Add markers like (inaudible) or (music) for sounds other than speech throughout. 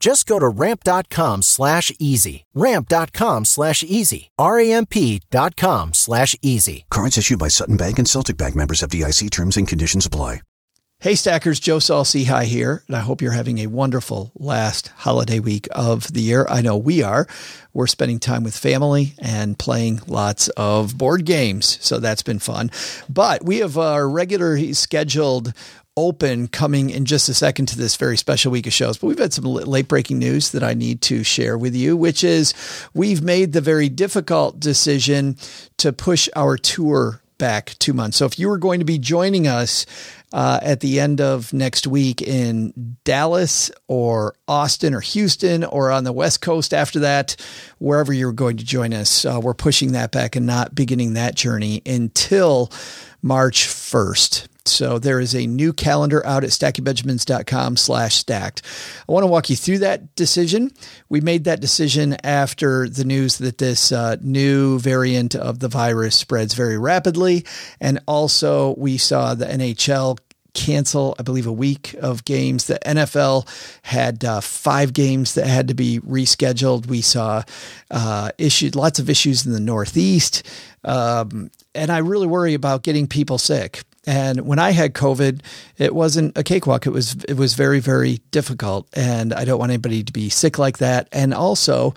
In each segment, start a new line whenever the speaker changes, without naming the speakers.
Just go to ramp.com slash easy. Ramp.com slash easy. R-A-M-P dot com slash easy.
Cards issued by Sutton Bank and Celtic Bank members FDIC terms and conditions apply.
Hey, Stackers, Joe Saul High here, and I hope you're having a wonderful last holiday week of the year. I know we are. We're spending time with family and playing lots of board games, so that's been fun. But we have uh, our regular scheduled open coming in just a second to this very special week of shows. But we've had some late breaking news that I need to share with you, which is we've made the very difficult decision to push our tour back two months. So if you were going to be joining us uh, at the end of next week in Dallas or Austin or Houston or on the West Coast after that, wherever you're going to join us, uh, we're pushing that back and not beginning that journey until March 1st. So there is a new calendar out at stackingbenjamins.com slash stacked. I want to walk you through that decision. We made that decision after the news that this uh, new variant of the virus spreads very rapidly. And also we saw the NHL cancel, I believe, a week of games. The NFL had uh, five games that had to be rescheduled. We saw uh, issues, lots of issues in the Northeast. Um, and I really worry about getting people sick. And when I had COVID, it wasn't a cakewalk. It was it was very very difficult, and I don't want anybody to be sick like that. And also,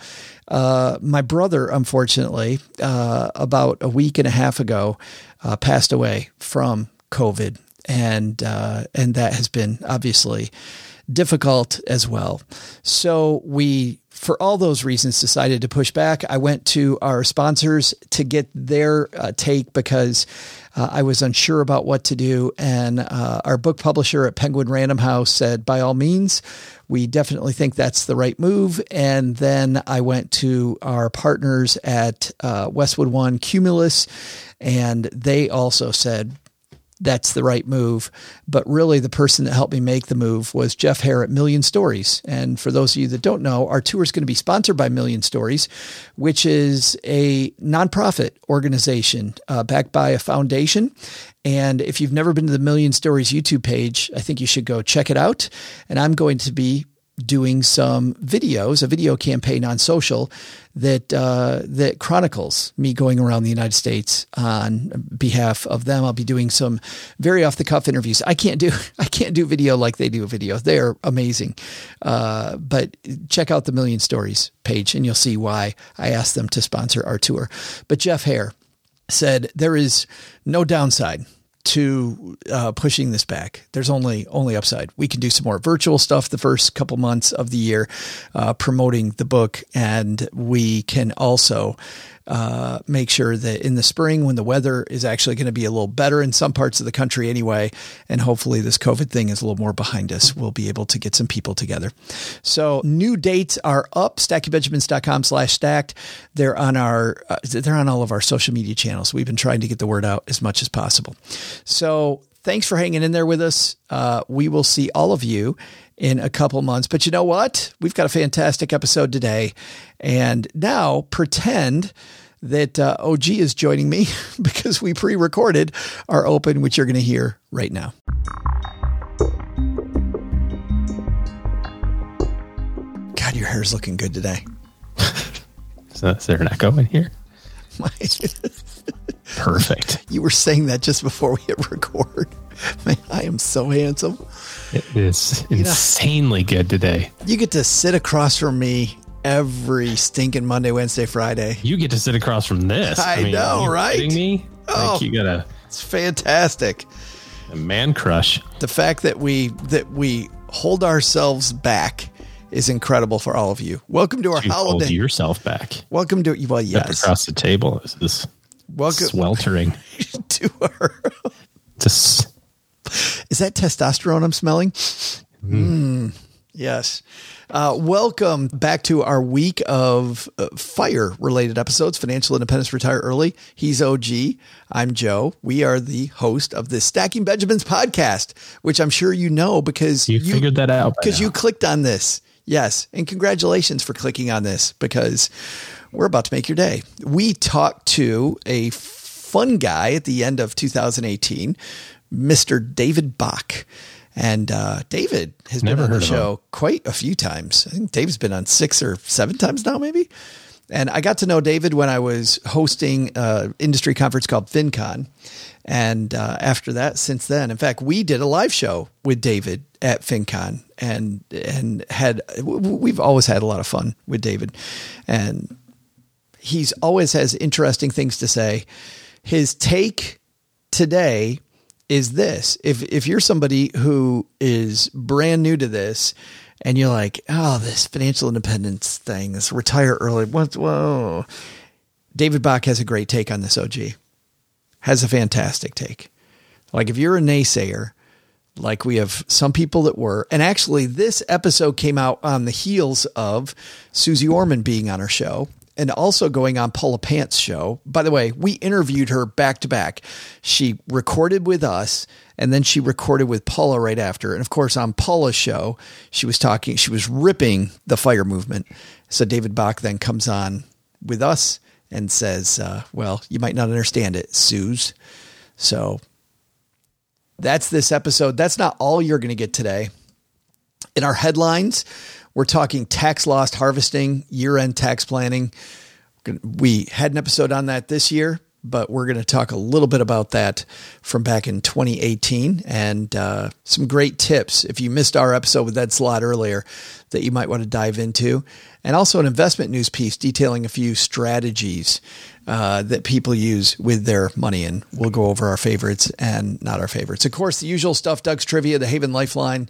uh, my brother, unfortunately, uh, about a week and a half ago, uh, passed away from COVID, and uh, and that has been obviously difficult as well. So we for all those reasons, decided to push back. I went to our sponsors to get their uh, take because uh, I was unsure about what to do. And uh, our book publisher at Penguin Random House said, by all means, we definitely think that's the right move. And then I went to our partners at uh, Westwood One Cumulus, and they also said, that's the right move. But really, the person that helped me make the move was Jeff Hare at Million Stories. And for those of you that don't know, our tour is going to be sponsored by Million Stories, which is a nonprofit organization uh, backed by a foundation. And if you've never been to the Million Stories YouTube page, I think you should go check it out. And I'm going to be doing some videos, a video campaign on social that uh, that chronicles me going around the United States on behalf of them. I'll be doing some very off the cuff interviews. I can't do (laughs) I can't do video like they do video. They're amazing, uh, but check out the Million Stories page and you'll see why I asked them to sponsor our tour. But Jeff Hare said there is no downside to uh, pushing this back. There's only only upside. We can do some more virtual stuff the first couple months of the year, uh, promoting the book, and we can also uh, make sure that in the spring, when the weather is actually going to be a little better in some parts of the country anyway, and hopefully this COVID thing is a little more behind us, we'll be able to get some people together. So new dates are up, stackingbenjamins.com slash stacked. They're on our, uh, they're on all of our social media channels. We've been trying to get the word out as much as possible. So thanks for hanging in there with us. Uh, we will see all of you in a couple months. But you know what? We've got a fantastic episode today. And now pretend that uh, OG is joining me (laughs) because we pre recorded our open, which you're going to hear right now. God, your hair's looking good today. (laughs)
so, is there an echo in here? (laughs) Perfect.
You were saying that just before we hit record. (laughs) Man, I am so handsome.
It is insanely you know, good today.
You get to sit across from me every stinking Monday, Wednesday, Friday.
You get to sit across from this.
I, I mean, know, right?
me?
Oh,
like you gotta.
It's fantastic.
A man crush.
The fact that we that we hold ourselves back is incredible for all of you. Welcome to our
you
holiday.
Hold yourself back.
Welcome to well, yes.
Step across the table is this welcome sweltering (laughs)
to our.
Just
is that testosterone I'm smelling? Mm. Yes. Uh, welcome back to our week of uh, fire related episodes Financial Independence Retire Early. He's OG. I'm Joe. We are the host of the Stacking Benjamins podcast, which I'm sure you know because
you, you figured that out
because you clicked on this. Yes. And congratulations for clicking on this because we're about to make your day. We talked to a fun guy at the end of 2018 Mr. David Bach. And uh, David has Never been on the show quite a few times. I think David's been on six or seven times now, maybe. And I got to know David when I was hosting an industry conference called FinCon. And uh, after that, since then, in fact, we did a live show with David at FinCon and and had we've always had a lot of fun with David, and he's always has interesting things to say. His take today is this. If if you're somebody who is brand new to this and you're like oh this financial independence thing this retire early what whoa. David bach has a great take on this og has a fantastic take. Like if you're a naysayer like we have some people that were and actually this episode came out on the heels of Suze Orman being on our show and also going on Paula Pant's show. By the way, we interviewed her back to back. She recorded with us and then she recorded with Paula right after. And of course, on Paula's show, she was talking, she was ripping the fire movement. So David Bach then comes on with us and says, uh, Well, you might not understand it, Suze. So that's this episode. That's not all you're going to get today. In our headlines, we're talking tax loss harvesting, year end tax planning. We had an episode on that this year, but we're going to talk a little bit about that from back in 2018 and uh, some great tips if you missed our episode with Ed Slott earlier that you might want to dive into. And also an investment news piece detailing a few strategies uh, that people use with their money. And we'll go over our favorites and not our favorites. Of course, the usual stuff Doug's Trivia, the Haven Lifeline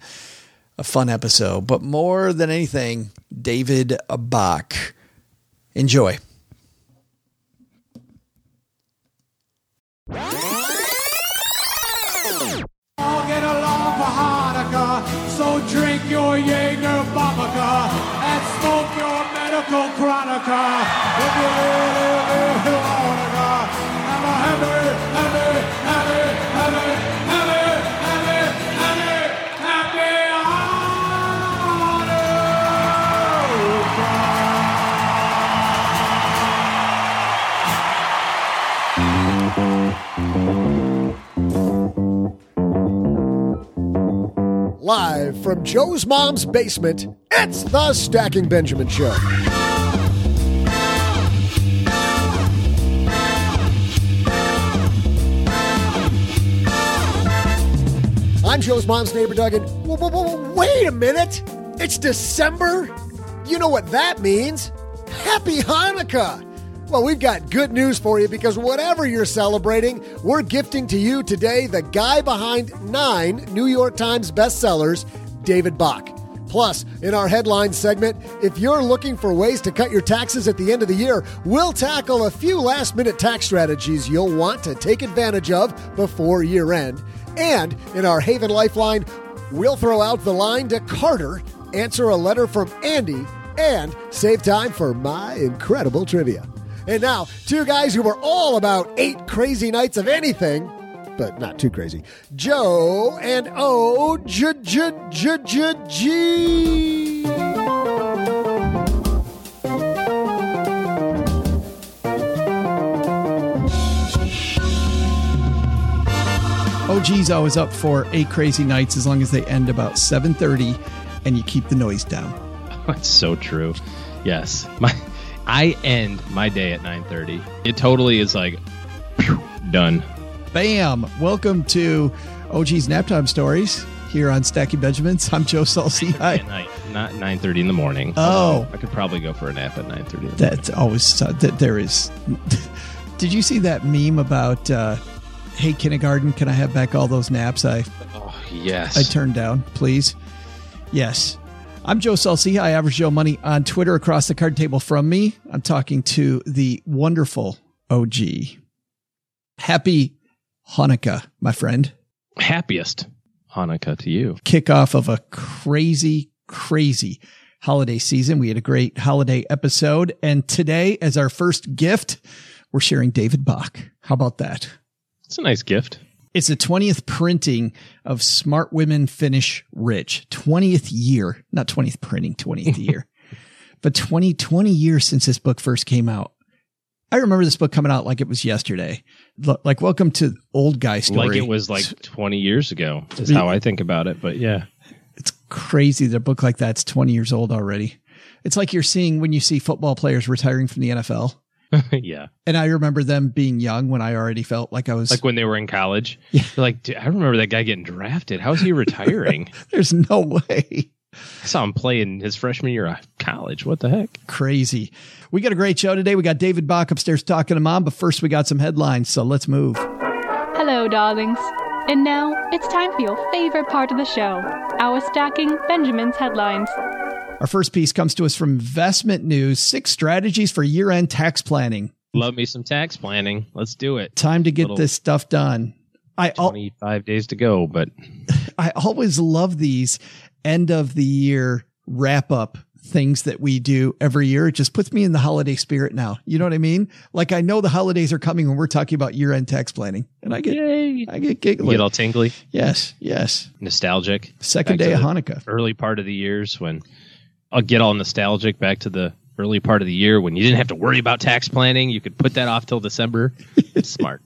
a fun episode. But more than anything, David Bach. Enjoy.
All get along for Hanukkah, so drink your Jaeger and smoke your medical Chronica.
Live from Joe's mom's basement, it's the Stacking Benjamin Show. I'm Joe's mom's neighbor, Doug, and whoa, whoa, whoa, wait a minute! It's December? You know what that means? Happy Hanukkah! Well, we've got good news for you because whatever you're celebrating, we're gifting to you today the guy behind nine New York Times bestsellers, David Bach. Plus, in our headline segment, if you're looking for ways to cut your taxes at the end of the year, we'll tackle a few last minute tax strategies you'll want to take advantage of before year end. And in our Haven Lifeline, we'll throw out the line to Carter, answer a letter from Andy, and save time for my incredible trivia. And now, two guys who were all about eight crazy nights of anything, but not too crazy. Joe and O J J J J G.
Oh, OG's always up for eight crazy nights as long as they end about 7.30 and you keep the noise down. (laughs)
That's so true. Yes. My I end my day at 9:30. It totally is like phew, done.
Bam! Welcome to OG's Naptime Stories here on Stacking Benjamins. I'm Joe Saul-Sehy.
At night, not 9:30 in the morning.
Oh.
I could probably go for a nap at 9:30.
That's always uh, that there is. (laughs) Did you see that meme about? Uh, hey, kindergarten, can I have back all those naps I
Oh, yes.
I turned down, please? Yes. I'm Joe Saul-Sehy, Average Joe Money on Twitter across the card table from me. I'm talking to the wonderful OG. Happy Hanukkah, my friend.
Happiest Hanukkah to you.
Kickoff of a crazy, crazy holiday season. We had a great holiday episode. And today, as our first gift, we're sharing David Bach. How about that?
It's a nice gift.
It's the 20th printing of Smart Women Finish Rich. 20th year, not 20th printing, 20th year, (laughs) but 20, 20 years since this book first came out. I remember this book coming out like it was yesterday. Like, welcome to old guy story.
Like it was like 20 years ago is how I think about it. But yeah.
it's crazy that a book like that's 20 years old already. It's like you're seeing when you see football players retiring from the NFL. (laughs)
yeah.
And I remember them being young when I already felt like I was
Like when they were in college. Yeah. Like, dude, I remember that guy getting drafted. How is he retiring? (laughs)
there's no way.
I saw him play in his freshman year of college. What the heck?
Crazy. We got a great show today. We got David Bach upstairs talking to mom, but first we got some headlines, so let's move.
Hello, darlings. And now it's time for your favorite part of the show our stacking Benjamin's headlines.
Our first piece comes to us from Investment News Six Strategies for Year End Tax Planning.
Love me some tax planning. Let's do it.
Time to get
Little-
this stuff done. I, al-
25 days to go, but (laughs)
I always love these end of the year wrap up things that we do every year. It just puts me in the holiday spirit now. You know what I mean? Like I know the holidays are coming when we're talking about year end tax planning, and I get
Yay.
I get
you get all tingly,
yes, yes.
nostalgic.
Second
Back
day of Hanukkah.
Early part of the years when I'll get all nostalgic back to the early part of the year when you didn't have to worry about tax planning. You could put that off till December. It's (laughs) smart.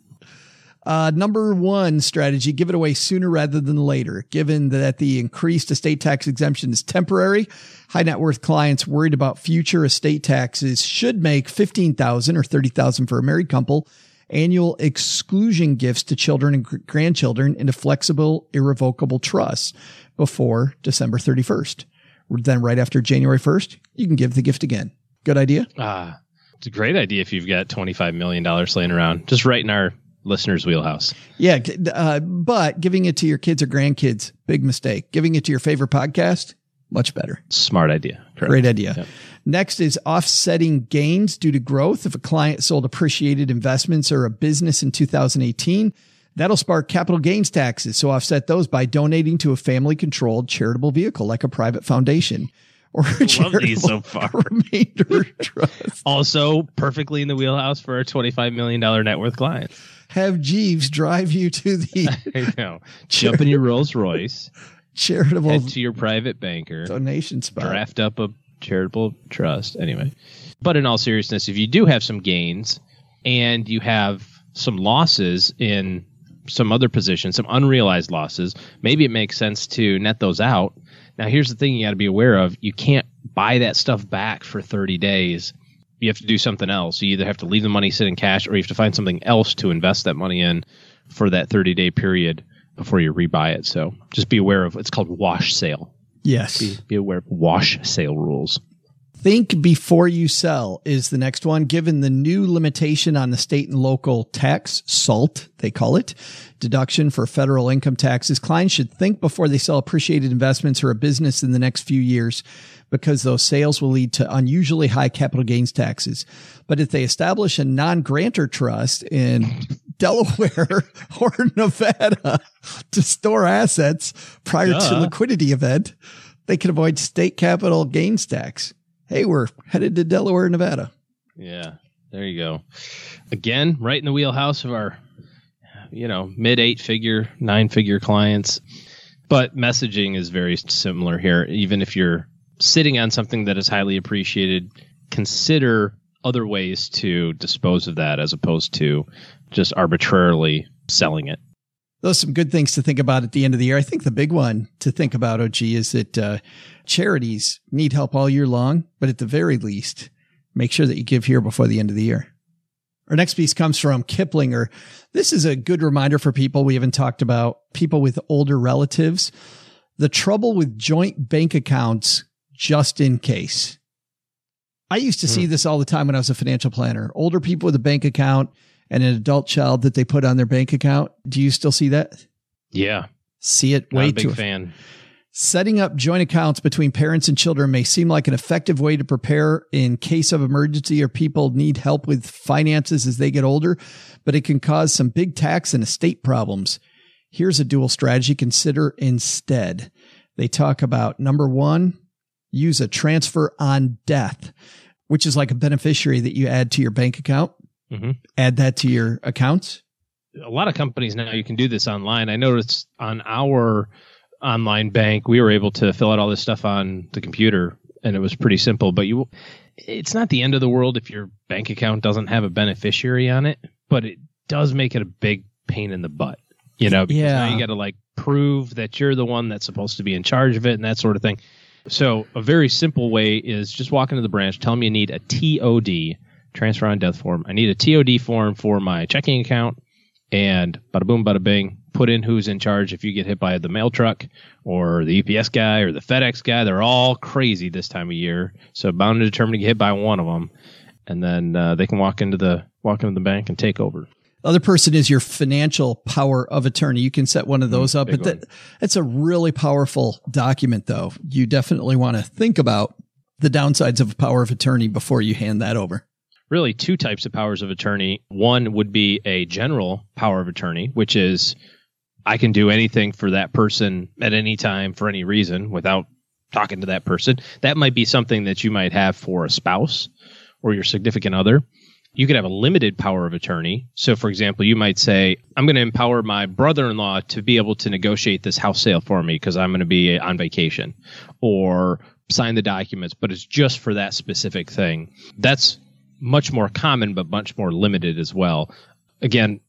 Uh, number one strategy, give it away sooner rather than later. Given that the increased estate tax exemption is temporary, high net worth clients worried about future estate taxes should make 15,000 or 30,000 for a married couple annual exclusion gifts to children and grandchildren into flexible, irrevocable trusts before December 31st. Then right after January 1st, you can give the gift again. Good idea?
Ah, it's a great idea if you've got $25 million laying around. Just right in our listeners' wheelhouse.
Yeah, uh, but giving it to your kids or grandkids, big mistake. Giving it to your favorite podcast, much better.
Smart idea. Correct.
Great idea.
Yep.
Next is offsetting gains due to growth. If a client sold appreciated investments or a business in 2018, that'll spark capital gains taxes. So offset those by donating to a family controlled charitable vehicle like a private foundation or a
Love these so
charitable
far. (laughs)
remainder trust.
Also, perfectly in the wheelhouse for our $25 million net worth clients.
Have Jeeves drive you to the (laughs)
I know. (laughs) Jump in your Rolls Royce,
charitable
head to your private banker,
donation spot.
draft up a charitable trust. Anyway, but in all seriousness, if you do have some gains and you have some losses in some other position, some unrealized losses, maybe it makes sense to net those out. Now, here's the thing you got to be aware of you can't buy that stuff back for 30 days. You have to do something else. You either have to leave the money sit in cash or you have to find something else to invest that money in for that 30 day period before you rebuy it. So just be aware of it's called wash sale.
Yes.
Be, be aware of wash sale rules.
Think before you sell is the next one. Given the new limitation on the state and local tax, SALT, they call it, deduction for federal income taxes, clients should think before they sell appreciated investments or a business in the next few years because those sales will lead to unusually high capital gains taxes. But if they establish a non-grantor trust in (laughs) Delaware (laughs) or Nevada to store assets prior to
Duh.
liquidity event, they can avoid state capital gains tax. Hey, we're headed to Delaware, Nevada.
Yeah, there you go. Again, right in the wheelhouse of our, you know, mid eight figure, nine figure clients. But messaging is very similar here. Even if you're sitting on something that is highly appreciated, consider other ways to dispose of that as opposed to just arbitrarily selling it.
Those are some good things to think about at the end of the year. I think the big one to think about, OG, is that uh, charities need help all year long, but at the very least, make sure that you give here before the end of the year. Our next piece comes from Kiplinger. This is a good reminder for people we haven't talked about, people with older relatives. The trouble with joint bank accounts just in case. I used to see this all the time when I was a financial planner. Older people with a bank account and an adult child that they put on their bank account. Do you still see that?
Yeah,
See it
not
way
a big
too
fan.
Setting up joint accounts between parents and children may seem like an effective way to prepare in case of emergency or people need help with finances as they get older, but it can cause some big tax and estate problems. Here's a dual strategy consider instead. They talk about number one, use a transfer on death, which is like a beneficiary that you add to your bank account.
Mhm.
Add that to your accounts.
a lot of companies now you can do this online. I noticed on our online bank we were able to fill out all this stuff on the computer and it was pretty simple, but you it's not the end of the world if your bank account doesn't have a beneficiary on it, but it does make it a big pain in the butt. You know, because
Yeah.
now you got to like prove that you're the one that's supposed to be in charge of it and that sort of thing. So a very simple way is just walk into the branch, tell them you need a TOD, transfer on death form. I need a TOD form for my checking account and bada boom, bada bing, put in who's in charge if you get hit by the mail truck or the UPS guy or the FedEx guy. They're all crazy this time of year. So bound and determined to get hit by one of them. And then uh, they can walk into the walk into the bank and take over.
other person is your financial power of attorney. You can set one of those up,
Mm, big
but that, that's a really powerful document though. You definitely want to think about the downsides of a power of attorney before you hand that over.
Really two types of powers of attorney. One would be a general power of attorney, which is I can do anything for that person at any time for any reason without talking to that person. That might be something that you might have for a spouse or your significant other. You could have a limited power of attorney. So, for example, you might say, I'm going to empower my brother in law to be able to negotiate this house sale for me because I'm going to be on vacation or sign the documents, but it's just for that specific thing. That's much more common, but much more limited as well. Again,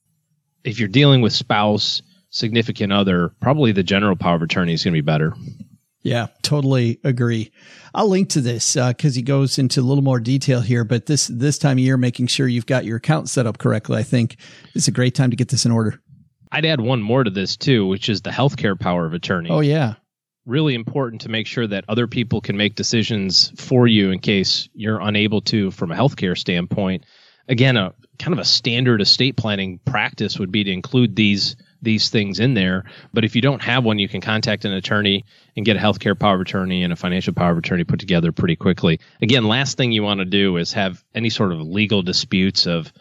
if you're dealing with spouse, significant other, probably the general power of attorney is going to be better.
Yeah, totally agree. I'll link to this uh, because he goes into a little more detail here. But this this time of year, making sure you've got your account set up correctly, I think is a great time to get this in order.
I'd add one more to this too, which is the healthcare power of attorney.
Oh yeah,
really important to make sure that other people can make decisions for you in case you're unable to from a healthcare standpoint. Again, a kind of a standard estate planning practice would be to include these these things in there. But if you don't have one, you can contact an attorney and get a healthcare power of attorney and a financial power of attorney put together pretty quickly. Again, last thing you want to do is have any sort of legal disputes of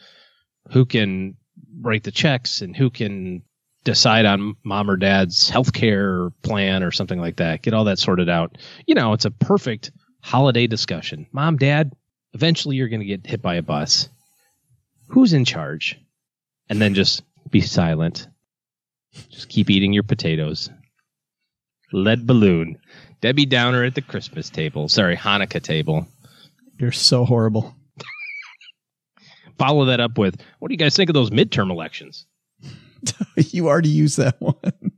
who can write the checks and who can decide on mom or dad's healthcare plan or something like that. Get all that sorted out. You know, it's a perfect holiday discussion. Mom, dad, eventually you're going to get hit by a bus. Who's in charge? And then just be silent. Just keep eating your potatoes. Lead balloon. Debbie Downer at the Christmas table. Sorry, Hanukkah table.
you're so horrible. (laughs)
Follow that up with what do you guys think of those midterm elections? (laughs)
you already used that (laughs) one.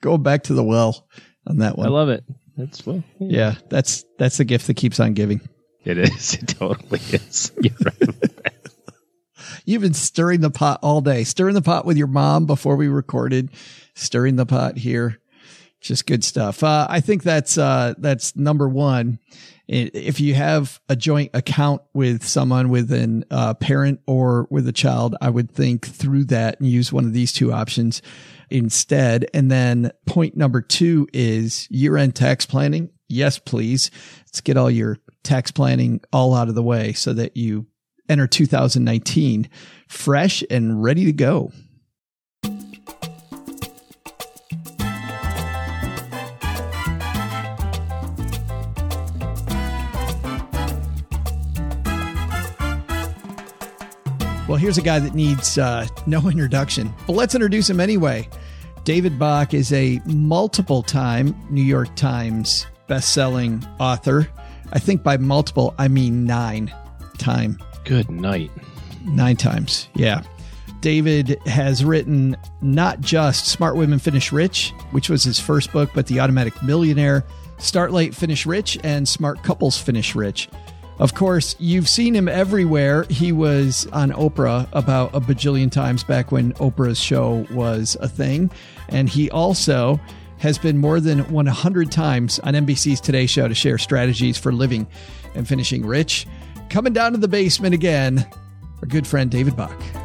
Go back to the well on that one.
I love it. That's well,
yeah, that's that's the gift that keeps on giving.
It is. (laughs) It totally is. You're right.
You've been stirring the pot all day, stirring the pot with your mom before we recorded, stirring the pot here, Just good stuff. Uh, I think that's uh, that's number one. If you have a joint account with someone, with a uh, parent or with a child, I would think through that and use one of these two options instead. And then point number two is year end tax planning. Yes, please. Let's get all your tax planning all out of the way so that you enter 2019 fresh and ready to go. Well, here's a guy that needs uh, no (laughs) introduction, but let's introduce him anyway. David Bach is a multiple time New York Times best-selling author. I think by multiple, I mean nine time.
Good night.
Nine times. Yeah. David has written not just Smart Women Finish Rich, which was his first book, but The Automatic Millionaire, Start Late Finish Rich, and Smart Couples Finish Rich. Of course, you've seen him everywhere. He was on Oprah about a bajillion times back when Oprah's show was a thing. And he also has been more than 100 times on NBC's Today Show to share strategies for living and finishing rich. Coming down to the basement again, our good friend David Bach.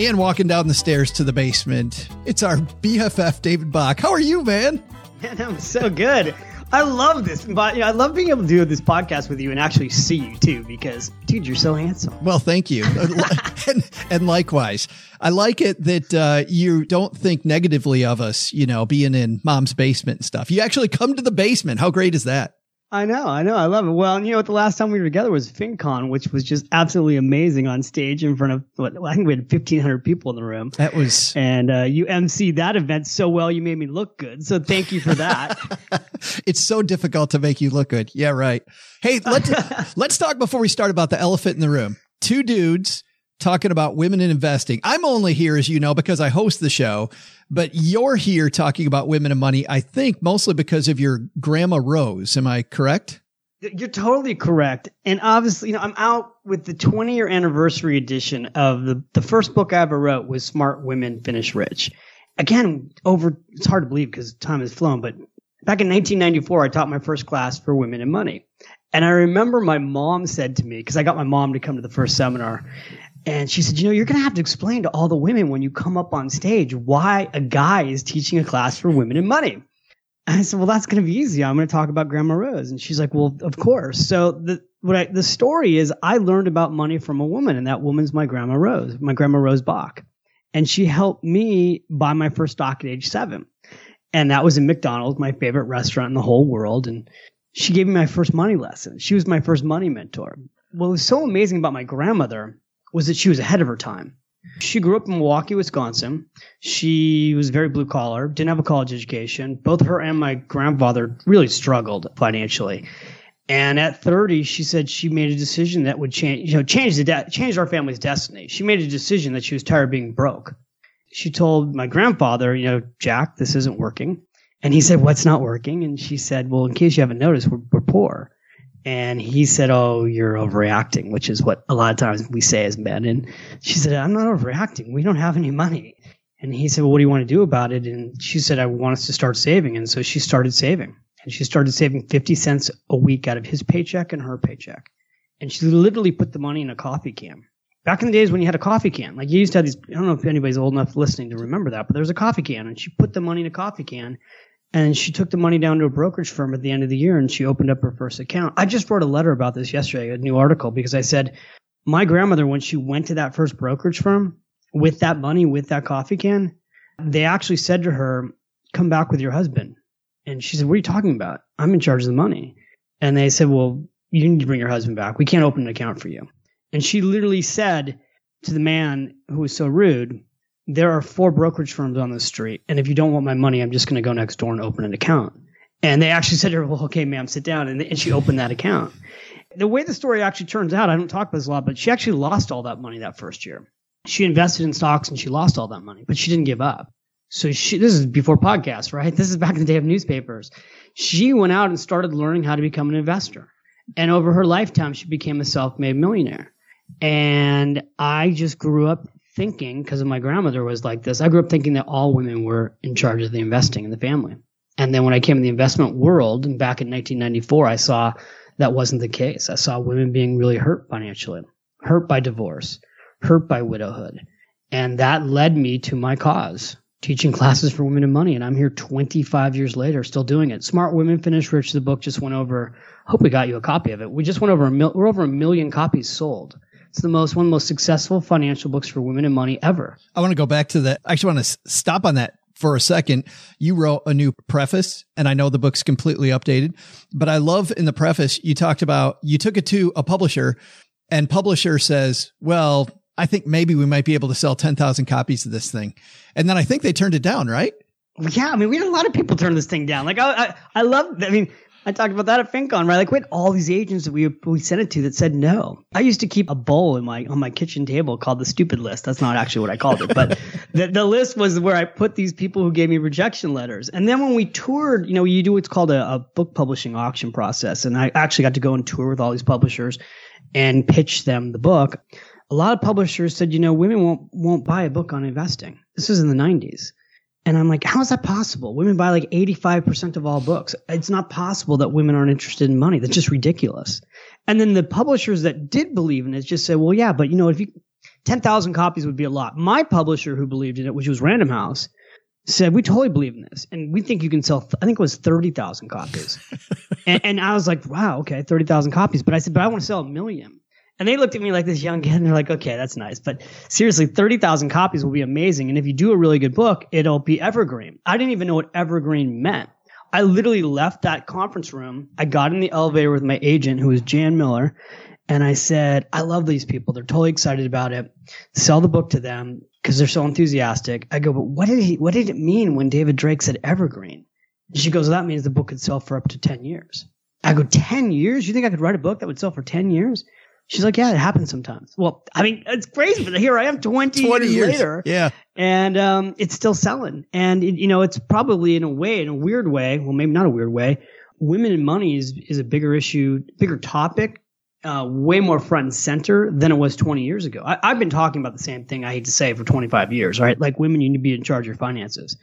And walking down the stairs to the basement, it's our BFF, David Bach. How are you, man?
Man, I'm so good. I love this, but you know, I love being able to do this podcast with you and actually see you too, because dude, you're so handsome.
Well, thank you, (laughs) and, and, likewise. I like it that uh, you don't think negatively of us, you know, being in mom's basement and stuff. You actually come to the basement. How great is that?
I know, I know, I love it. Well, you know, the last time we were together was FinCon, which was just absolutely amazing on stage in front of what I think we had fifteen hundred people in the room.
That was,
and uh, you MC that event so well, you made me look good. So thank you for that. (laughs)
it's so difficult to make you look good. Yeah, right. Hey, let's (laughs) let's talk before we start about the elephant in the room. Two dudes talking about women in investing. I'm only here, as you know, because I host the show, but you're here talking about women and money, I think mostly because of your grandma Rose. Am I correct?
You're totally correct. And obviously, you know, I'm out with the 20 year anniversary edition of the, the first book I ever wrote was Smart Women Finish Rich. Again, over, it's hard to believe because time has flown, but back in 1994, I taught my first class for women and money. And I remember my mom said to me, because I got my mom to come to the first seminar, and she said, you know, you're going to have to explain to all the women when you come up on stage why a guy is teaching a class for women and money. And I said, well, that's going to be easy. I'm going to talk about Grandma Rose. And she's like, well, of course. So the, what I, the story is I learned about money from a woman and that woman's my Grandma Rose, my Grandma Rose Bach. And she helped me buy my first stock at age seven. And that was in McDonald's, my favorite restaurant in the whole world. And she gave me my first money lesson. She was my first money mentor. What was so amazing about my grandmother was that she was ahead of her time. She grew up in Milwaukee, Wisconsin. She was very blue collar, didn't have a college education. Both her and my grandfather really struggled financially. And at 30, she said she made a decision that would change, you know, change the de- change our family's destiny. She made a decision that she was tired of being broke. She told my grandfather, you know, Jack, this isn't working. And he said, what's not working? And she said, well, in case you haven't noticed, we're, we're poor. And he said, Oh, you're overreacting, which is what a lot of times we say as men. And she said, I'm not overreacting. We don't have any money. And he said, Well, what do you want to do about it? And she said, I want us to start saving. And so she started saving. And she started saving 50 cents a week out of his paycheck and her paycheck. And she literally put the money in a coffee can. Back in the days when you had a coffee can, like you used to have these, I don't know if anybody's old enough listening to remember that, but there was a coffee can and she put the money in a coffee can and she took the money down to a brokerage firm at the end of the year and she opened up her first account. I just wrote a letter about this yesterday, a new article, because I said, my grandmother, when she went to that first brokerage firm with that money, with that coffee can, they actually said to her, come back with your husband. And she said, what are you talking about? I'm in charge of the money. And they said, well, you need to bring your husband back. We can't open an account for you. And she literally said to the man who was so rude, there are four brokerage firms on the street, and if you don't want my money, I'm just going to go next door and open an account. And they actually (laughs) said to her, well, okay, ma'am, sit down. And, and she opened that account. The way the story actually turns out, I don't talk about this a lot, but she actually lost all that money that first year. She invested in stocks and she lost all that money, but she didn't give up. So she, this is before podcasts, right? This is back in the day of newspapers. She went out and started learning how to become an investor. And over her lifetime, she became a self-made millionaire. And I just grew up thinking, because of my grandmother was like this, I grew up thinking that all women were in charge of the investing in the family. And then when I came in the investment world, and back in 1994, I saw that wasn't the case. I saw women being really hurt financially, hurt by divorce, hurt by widowhood. And that led me to my cause, teaching classes for women and money. And I'm here 25 years later, still doing it. Smart Women Finish Rich, the book just went over, hope we got you a copy of it. We just went over a mil, we're over a million copies sold. It's the most, one of the most successful financial books for women and money ever.
I want to go back to that. I actually want to stop on that for a second. You wrote a new preface and I know the book's completely updated, but I love in the preface, you talked about, you took it to a publisher and publisher says, well, I think maybe we might be able to sell 10,000 copies of this thing. And then I think they turned it down, right?
Yeah. I mean, we had a lot of people turn this thing down. Like, I, I, I love, I mean, I talked about that at FinCon, right? Like we had all these agents that we we sent it to that said no. I used to keep a bowl in my on my kitchen table called the stupid list. That's not actually what I called it, but (laughs) the the list was where I put these people who gave me rejection letters. And then when we toured, you know, you do what's called a, a book publishing auction process, and I actually got to go and tour with all these publishers and pitch them the book. A lot of publishers said, you know, women won't won't buy a book on investing. This was in the 90s. And I'm like, how is that possible? Women buy like 85% of all books. It's not possible that women aren't interested in money. That's just ridiculous. And then the publishers that did believe in it just said, well, yeah, but you know, if you, 10,000 copies would be a lot. My publisher who believed in it, which was Random House, said, we totally believe in this. And we think you can sell, I think it was 30,000 copies. (laughs) and, and I was like, wow, okay, 30,000 copies. But I said, but I want to sell a million. And they looked at me like this young kid and they're like, okay, that's nice. But seriously, 30,000 copies will be amazing. And if you do a really good book, it'll be evergreen. I didn't even know what evergreen meant. I literally left that conference room. I got in the elevator with my agent, who was Jan Miller. And I said, I love these people. They're totally excited about it. Sell the book to them because they're so enthusiastic. I go, but what did he, what did it mean when David Drake said evergreen? And she goes, well, that means the book could sell for up to 10 years. I go, 10 years? You think I could write a book that would sell for 10 years? She's like, yeah, it happens sometimes. Well, I mean, it's crazy, but here I am 20,
20
years,
years.
later.
Yeah.
And um, it's still selling. And, it, you know, it's probably in a way, in a weird way, well, maybe not a weird way, women and money is, is a bigger issue, bigger topic, uh, way more front and center than it was 20 years ago. I, I've been talking about the same thing, I hate to say, for 25 years, right? Like women, you need to be in charge of your finances.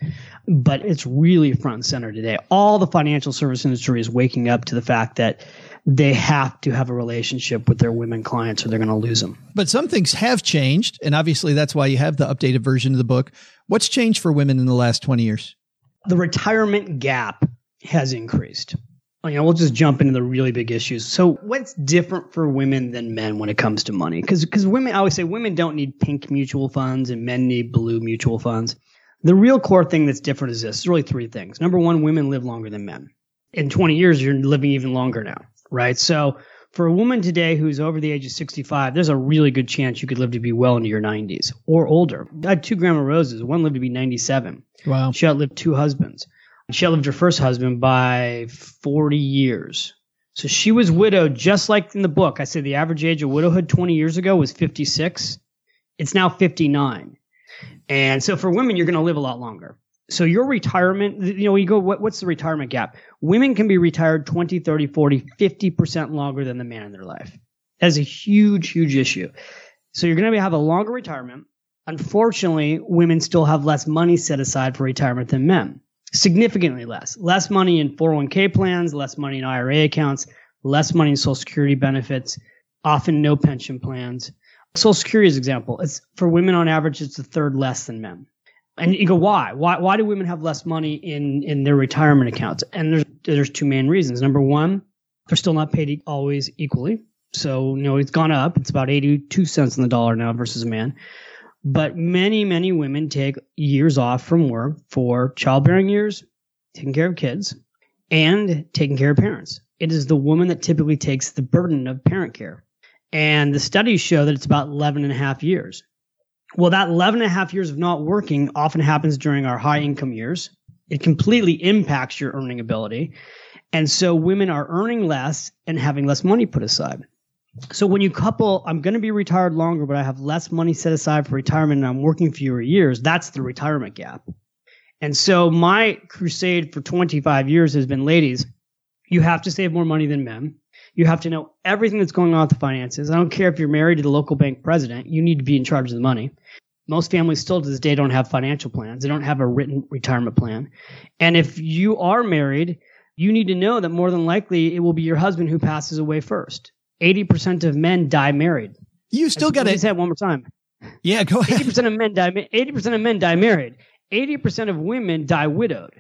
But it's really front and center today. All the financial service industry is waking up to the fact that they have to have a relationship with their women clients or they're going to lose them.
But some things have changed. And obviously that's why you have the updated version of the book. What's changed for women in the last 20 years?
The retirement gap has increased. You know, we'll just jump into the really big issues. So, what's different for women than men when it comes to money? Because because women, I always say women don't need pink mutual funds and men need blue mutual funds. The real core thing that's different is this: There's really three things. Number one, women live longer than men. In 20 years, you're living even longer now, right? So, for a woman today who's over the age of 65, there's a really good chance you could live to be well into your 90s or older. I had two grandma roses. One lived to be 97.
Wow.
She outlived two husbands. She outlived her first husband by 40 years. So she was widowed, just like in the book. I said the average age of widowhood 20 years ago was 56. It's now 59. And so for women, you're going to live a lot longer. So your retirement, you know, you go, what, what's the retirement gap? Women can be retired 20, 30, 40, 50% longer than the man in their life. That's a huge, huge issue. So you're going to have a longer retirement. Unfortunately, women still have less money set aside for retirement than men. Significantly less. Less money in 401k plans, less money in IRA accounts, less money in social security benefits, often no pension plans. Social security is an example. It's for women on average, it's a third less than men. And you go, why? Why why do women have less money in, in their retirement accounts? And there's there's two main reasons. Number one, they're still not paid always equally. So, you know, it's gone up. It's about 82 cents on the dollar now versus a man. But many, many women take years off from work for childbearing years, taking care of kids, and taking care of parents. It is the woman that typically takes the burden of parent care. And the studies show that it's about 11 and a half years. Well, that 11 and a half years of not working often happens during our high income years. It completely impacts your earning ability. And so women are earning less and having less money put aside. So when you couple, I'm going to be retired longer, but I have less money set aside for retirement and I'm working fewer years, that's the retirement gap. And so my crusade for 25 years has been ladies, you have to save more money than men. You have to know everything that's going on with the finances. I don't care if you're married to the local bank president, you need to be in charge of the money. Most families still to this day don't have financial plans. They don't have a written retirement plan. And if you are married, you need to know that more than likely it will be your husband who passes away first. 80% of men die married.
You still got
to say it one more time.
Yeah, go ahead.
80% of men die 80% of men die married. 80% of women die widowed.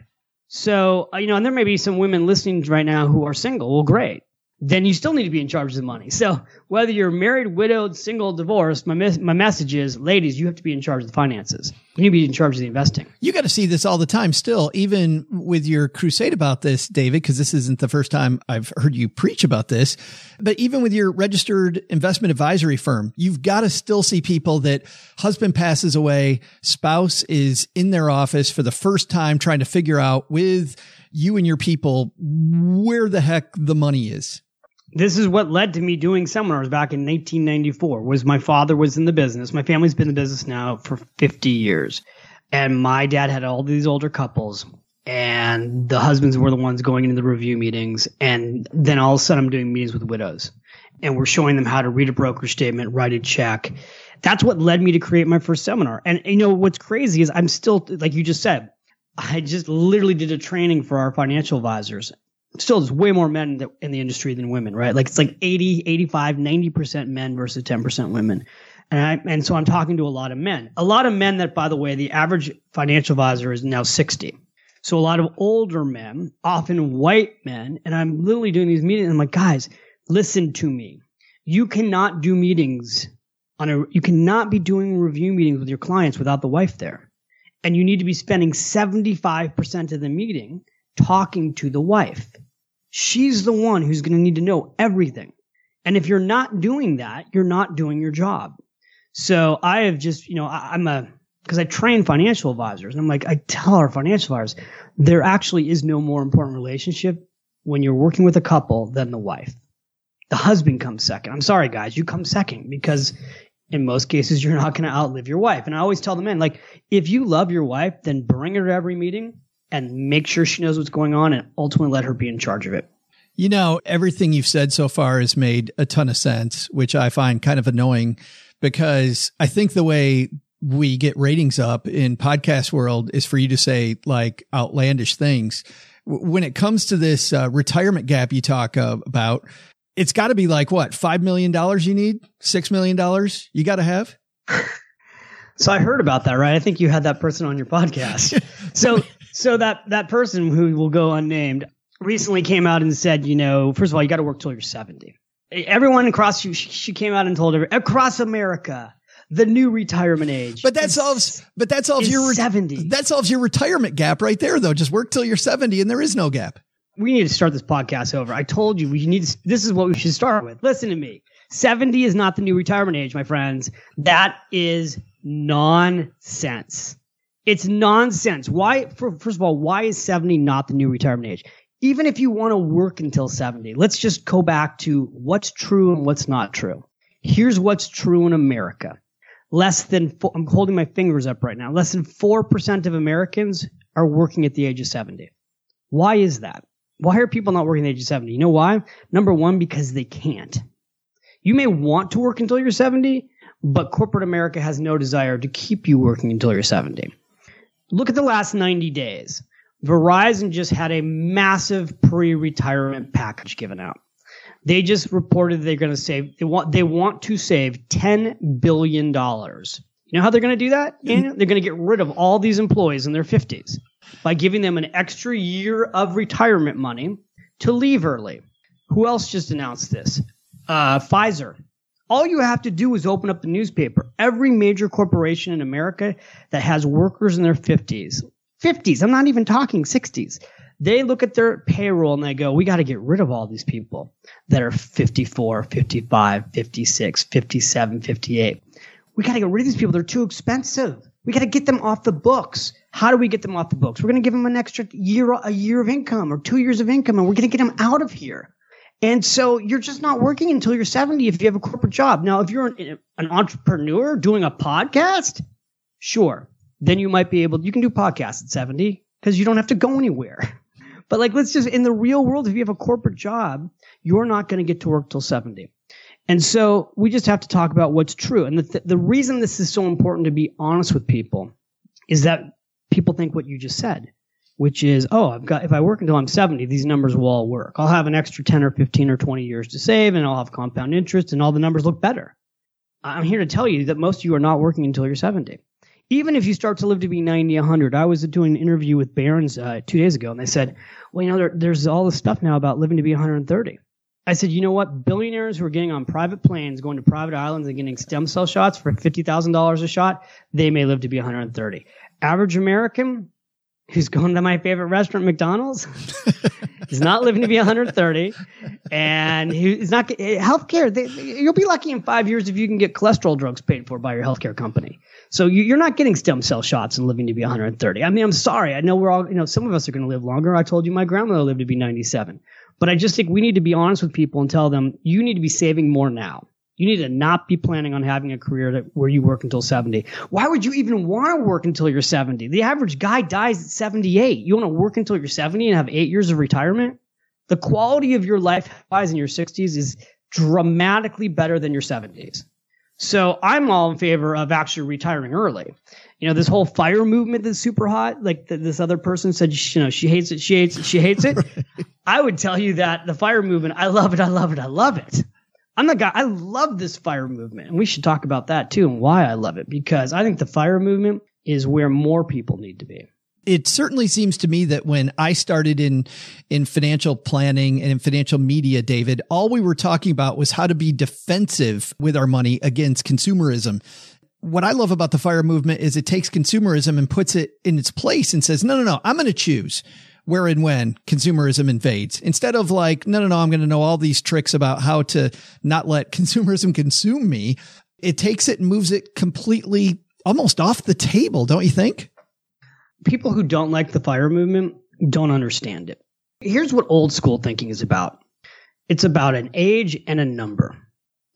So, uh, you know, and there may be some women listening right now who are single. Well, great then you still need to be in charge of the money. So whether you're married, widowed, single, divorced, my mes- my message is, ladies, you have to be in charge of the finances. You need to be in charge of the investing.
You got to see this all the time still, even with your crusade about this, David, because this isn't the first time I've heard you preach about this. But even with your registered investment advisory firm, you've got to still see people that husband passes away, spouse is in their office for the first time trying to figure out with you and your people where the heck the money is
this is what led to me doing seminars back in 1994 was my father was in the business. My family's been in the business now for 50 years. And my dad had all these older couples and the husbands were the ones going into the review meetings. And then all of a sudden i'm doing meetings with widows. And we're showing them how to read a broker statement write a check. That's what led me to create my first seminar. And you know what's crazy is i'm still like you just said I just literally did a training for our financial advisors still there's way more men in the industry than women, right? Like it's like 80, 85, 90% men versus 10% women. And I, and so I'm talking to a lot of men, a lot of men that, by the way, the average financial advisor is now 60. So a lot of older men, often white men, and I'm literally doing these meetings. I'm like, guys, listen to me. You cannot do meetings on a, you cannot be doing review meetings with your clients without the wife there. And you need to be spending 75% of the meeting talking to the wife. She's the one who's going to need to know everything. And if you're not doing that, you're not doing your job. So I have just, you know, I, I'm a, because I train financial advisors and I'm like, I tell our financial advisors, there actually is no more important relationship when you're working with a couple than the wife. The husband comes second. I'm sorry, guys, you come second because in most cases you're not going to outlive your wife. And I always tell the men, like, if you love your wife, then bring her to every meeting and make sure she knows what's going on and ultimately let her be in charge of it.
You know, everything you've said so far has made a ton of sense, which I find kind of annoying because I think the way we get ratings up in podcast world is for you to say like outlandish things. When it comes to this uh, retirement gap you talk uh, about, it's got to be like what, $5 million you need? $6 million you got to have? (laughs)
So I heard about that, right? I think you had that person on your podcast. (laughs) so so that that person who will go unnamed recently came out and said, you know, first of all, you got to work till you're 70. Everyone across she, she came out and told every, across America the new retirement age.
But that solves but that solves your
70.
That solves your retirement gap right there though. Just work till you're 70 and there is no gap.
We need to start this podcast over. I told you we need to, this is what we should start with. Listen to me. 70 is not the new retirement age, my friends. That is nonsense. It's nonsense. Why, for, first of all, why is 70 not the new retirement age? Even if you want to work until 70, let's just go back to what's true and what's not true. Here's what's true in America. Less than, four, I'm holding my fingers up right now, less than 4% of Americans are working at the age of 70. Why is that? Why are people not working at the age of 70? You know why? Number one, because they can't. You may want to work until you're 70, but corporate America has no desire to keep you working until you're 70. Look at the last 90 days. Verizon just had a massive pre-retirement package given out. They just reported they're going to save they want they want to save 10 billion dollars. You know how they're going to do that? Daniel? They're going to get rid of all these employees in their 50s by giving them an extra year of retirement money to leave early. Who else just announced this? Uh, Pfizer all you have to do is open up the newspaper. Every major corporation in America that has workers in their 50s, 50s, I'm not even talking 60s, they look at their payroll and they go, we got to get rid of all these people that are 54, 55, 56, 57, 58. We got to get rid of these people. They're too expensive. We got to get them off the books. How do we get them off the books? We're going to give them an extra year, a year of income or two years of income, and we're going to get them out of here. And so you're just not working until you're 70 if you have a corporate job. Now, if you're an, an entrepreneur doing a podcast, sure, then you might be able, you can do podcasts at 70 because you don't have to go anywhere. (laughs) But like, let's just, in the real world, if you have a corporate job, you're not going to get to work till 70. And so we just have to talk about what's true. And the, th- the reason this is so important to be honest with people is that people think what you just said, which is, oh, I've got, if I work until I'm 70, these numbers will all work. I'll have an extra 10 or 15 or 20 years to save and I'll have compound interest and all the numbers look better. I'm here to tell you that most of you are not working until you're 70. Even if you start to live to be 90, 100. I was doing an interview with Barron's uh, two days ago and they said, well, you know, there, there's all this stuff now about living to be 130. I said, you know what? Billionaires who are getting on private planes, going to private islands and getting stem cell shots for $50,000 a shot, they may live to be 130. Average American who's going to my favorite restaurant, McDonald's, (laughs) he's not living to be 130. And he's not eh, healthcare. They, you'll be lucky in five years if you can get cholesterol drugs paid for by your healthcare company. So you, are not getting stem cell shots and living to be 130. I mean, I'm sorry. I know we're all, you know, some of us are going to live longer. I told you my grandmother lived to be 97. But I just think we need to be honest with people and tell them you need to be saving more now. You need to not be planning on having a career that, where you work until 70. Why would you even want to work until you're 70? The average guy dies at 78. You want to work until you're 70 and have eight years of retirement? The quality of your life in your 60s is dramatically better than your 70s. So I'm all in favor of actually retiring early. You know, this whole fire movement that's super hot, like the, this other person said, you know, she hates it, she hates it, she hates it. (laughs) right. I would tell you that the fire movement, I love it, I love it, I love it. I'm the guy, I love this fire movement. And we should talk about that too and why I love it because I think the fire movement is where more people need to be
it certainly seems to me that when I started in in financial planning and in financial media, David, all we were talking about was how to be defensive with our money against consumerism. What I love about the fire movement is it takes consumerism and puts it in its place and says, no, no, no, I'm going to choose where and when consumerism invades instead of like, no, no, no, I'm going to know all these tricks about how to not let (laughs) consumerism consume me. It takes it and moves it completely almost off the table, don't you think?
people who don't like the fire movement don't understand it. Here's what old school thinking is about it's about an age and a number.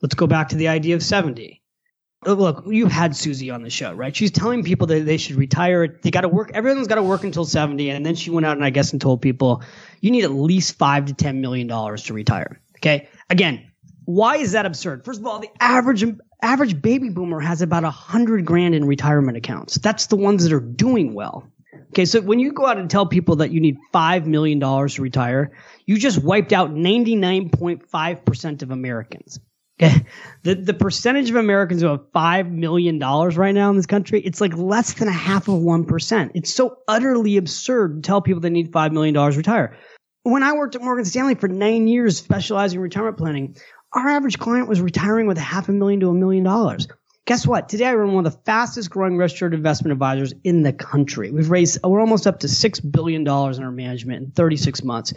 Let's go back to the idea of 70. Oh, look, you had Suze on the show, right? She's telling people that they should retire. They got to work. Everyone's got to work until 70. And then she went out and I guess and told people you need at least five to $10 million to retire. Okay. Again, why is that absurd? First of all, the average average baby boomer has about a hundred grand in retirement accounts. That's the ones that are doing well. Okay, so when you go out and tell people that you need $5 million to retire, you just wiped out 99.5% of Americans. The, the percentage of Americans who have $5 million right now in this country, it's like less than a half of 1%. It's so utterly absurd to tell people they need $5 million to retire. When I worked at Morgan Stanley for nine years specializing in retirement planning, our average client was retiring with a half a million to a million dollars. Guess what? Today I run one of the fastest growing registered investment advisors in the country. We've raised, we're almost up to $6 billion in our management in 36 months.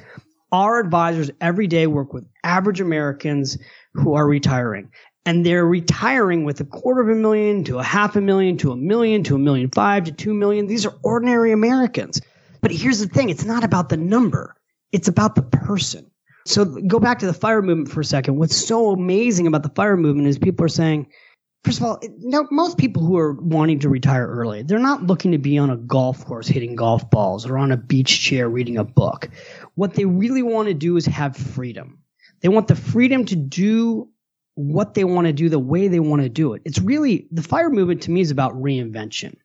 Our advisors every day work with average Americans who are retiring. And they're retiring with a quarter of a million to a half a million to a million to a million five to two million. These are ordinary Americans. But here's the thing it's not about the number, it's about the person. So go back to the fire movement for a second. What's so amazing about the fire movement is people are saying, First of all, no, most people who are wanting to retire early, they're not looking to be on a golf course hitting golf balls or on a beach chair reading a book. What they really want to do is have freedom. They want the freedom to do what they want to do the way they want to do it. It's really the fire movement to me is about reinvention.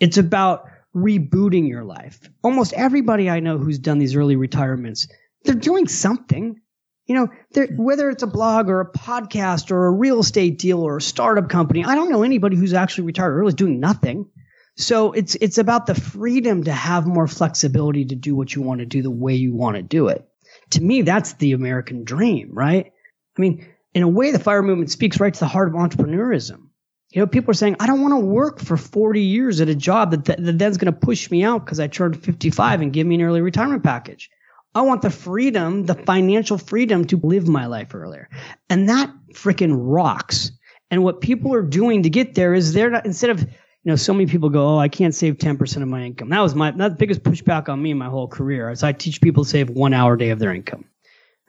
It's about rebooting your life. Almost everybody I know who's done these early retirements, they're doing something. You know, whether it's a blog or a podcast or a real estate deal or a startup company, I don't know anybody who's actually retired early doing nothing. So it's it's about the freedom to have more flexibility to do what you want to do the way you want to do it. To me, that's the American dream, right? I mean, in a way, the fire movement speaks right to the heart of entrepreneurism. You know, people are saying, I don't want to work for 40 years at a job that, that, that then's going to push me out because I turned 55 and give me an early retirement package. I want the freedom, the financial freedom to live my life earlier. And that freaking rocks. And what people are doing to get there is they're not, instead of, you know, so many people go, oh, I can't save 10% of my income. That was my, that the biggest pushback on me in my whole career is I teach people to save one hour a day of their income.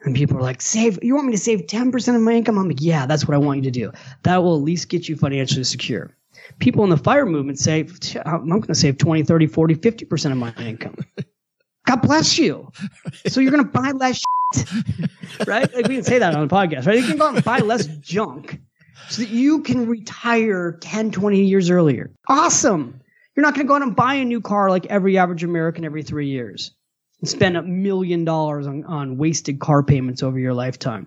And people are like, save, you want me to save 10% of my income? I'm like, yeah, that's what I want you to do. That will at least get you financially secure. People in the fire movement say, I'm going to save 20, 30, 40, 50% of my income. (laughs) God bless you. So you're going to buy less (laughs) right? Like we can say that on the podcast, right? You can go out and buy less junk so that you can retire 10, 20 years earlier. Awesome. You're not going to go out and buy a new car like every average American every three years and spend a million dollars on, on wasted car payments over your lifetime.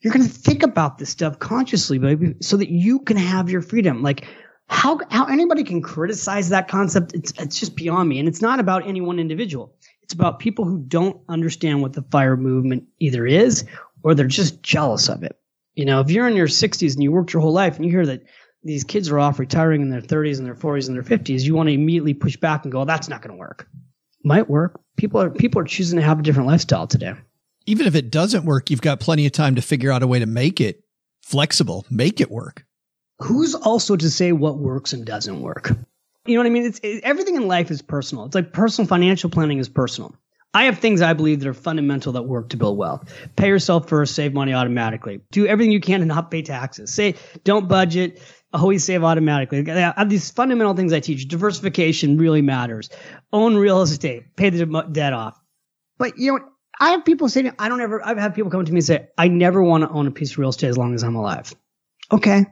You're going to think about this stuff consciously, baby, so that you can have your freedom. Like how, how anybody can criticize that concept, it's, it's just beyond me. And it's not about any one individual. It's about people who don't understand what the fire movement either is or they're just jealous of it. You know, if you're in your 60s and you worked your whole life and you hear that these kids are off retiring in their 30s and their 40s and their 50s, you want to immediately push back and go, that's not going to work. Might work. People are people are choosing to have a different lifestyle today.
Even if it doesn't work, you've got plenty of time to figure out a way to make it flexible, make it work.
Who's also to say what works and doesn't work? You know what I mean? It's it, everything in life is personal. It's like personal financial planning is personal. I have things I believe that are fundamental that work to build wealth. Pay yourself first, save money automatically. Do everything you can to not pay taxes. Say, don't budget, always save automatically. I have these fundamental things I teach. Diversification really matters. Own real estate, pay the debt off. But you know, I have people say, I don't ever, I've had people come to me and say, I never want to own a piece of real estate as long as I'm alive. Okay.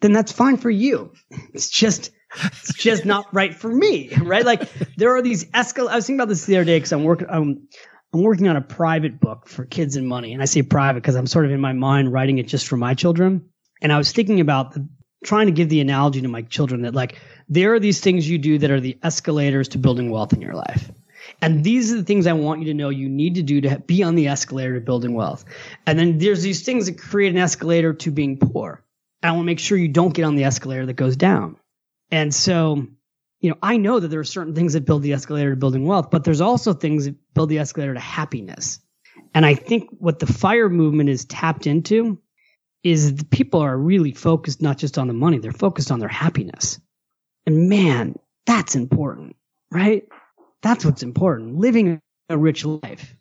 Then that's fine for you. It's just, it's just not right for me, right? Like there are these escal. I was thinking about this the other day because I'm working. I'm, um, I'm working on a private book for kids and money, and I say private because I'm sort of in my mind writing it just for my children. And I was thinking about the, trying to give the analogy to my children that like there are these things you do that are the escalators to building wealth in your life. And these are the things I want you to know you need to do to be on the escalator to building wealth. And then there's these things that create an escalator to being poor. I want to make sure you don't get on the escalator that goes down. And so, you know, I know that there are certain things that build the escalator to building wealth, but there's also things that build the escalator to happiness. And I think what the fire movement is tapped into is the people are really focused not just on the money, they're focused on their happiness. And man, that's important, right? That's what's important. Living a rich life.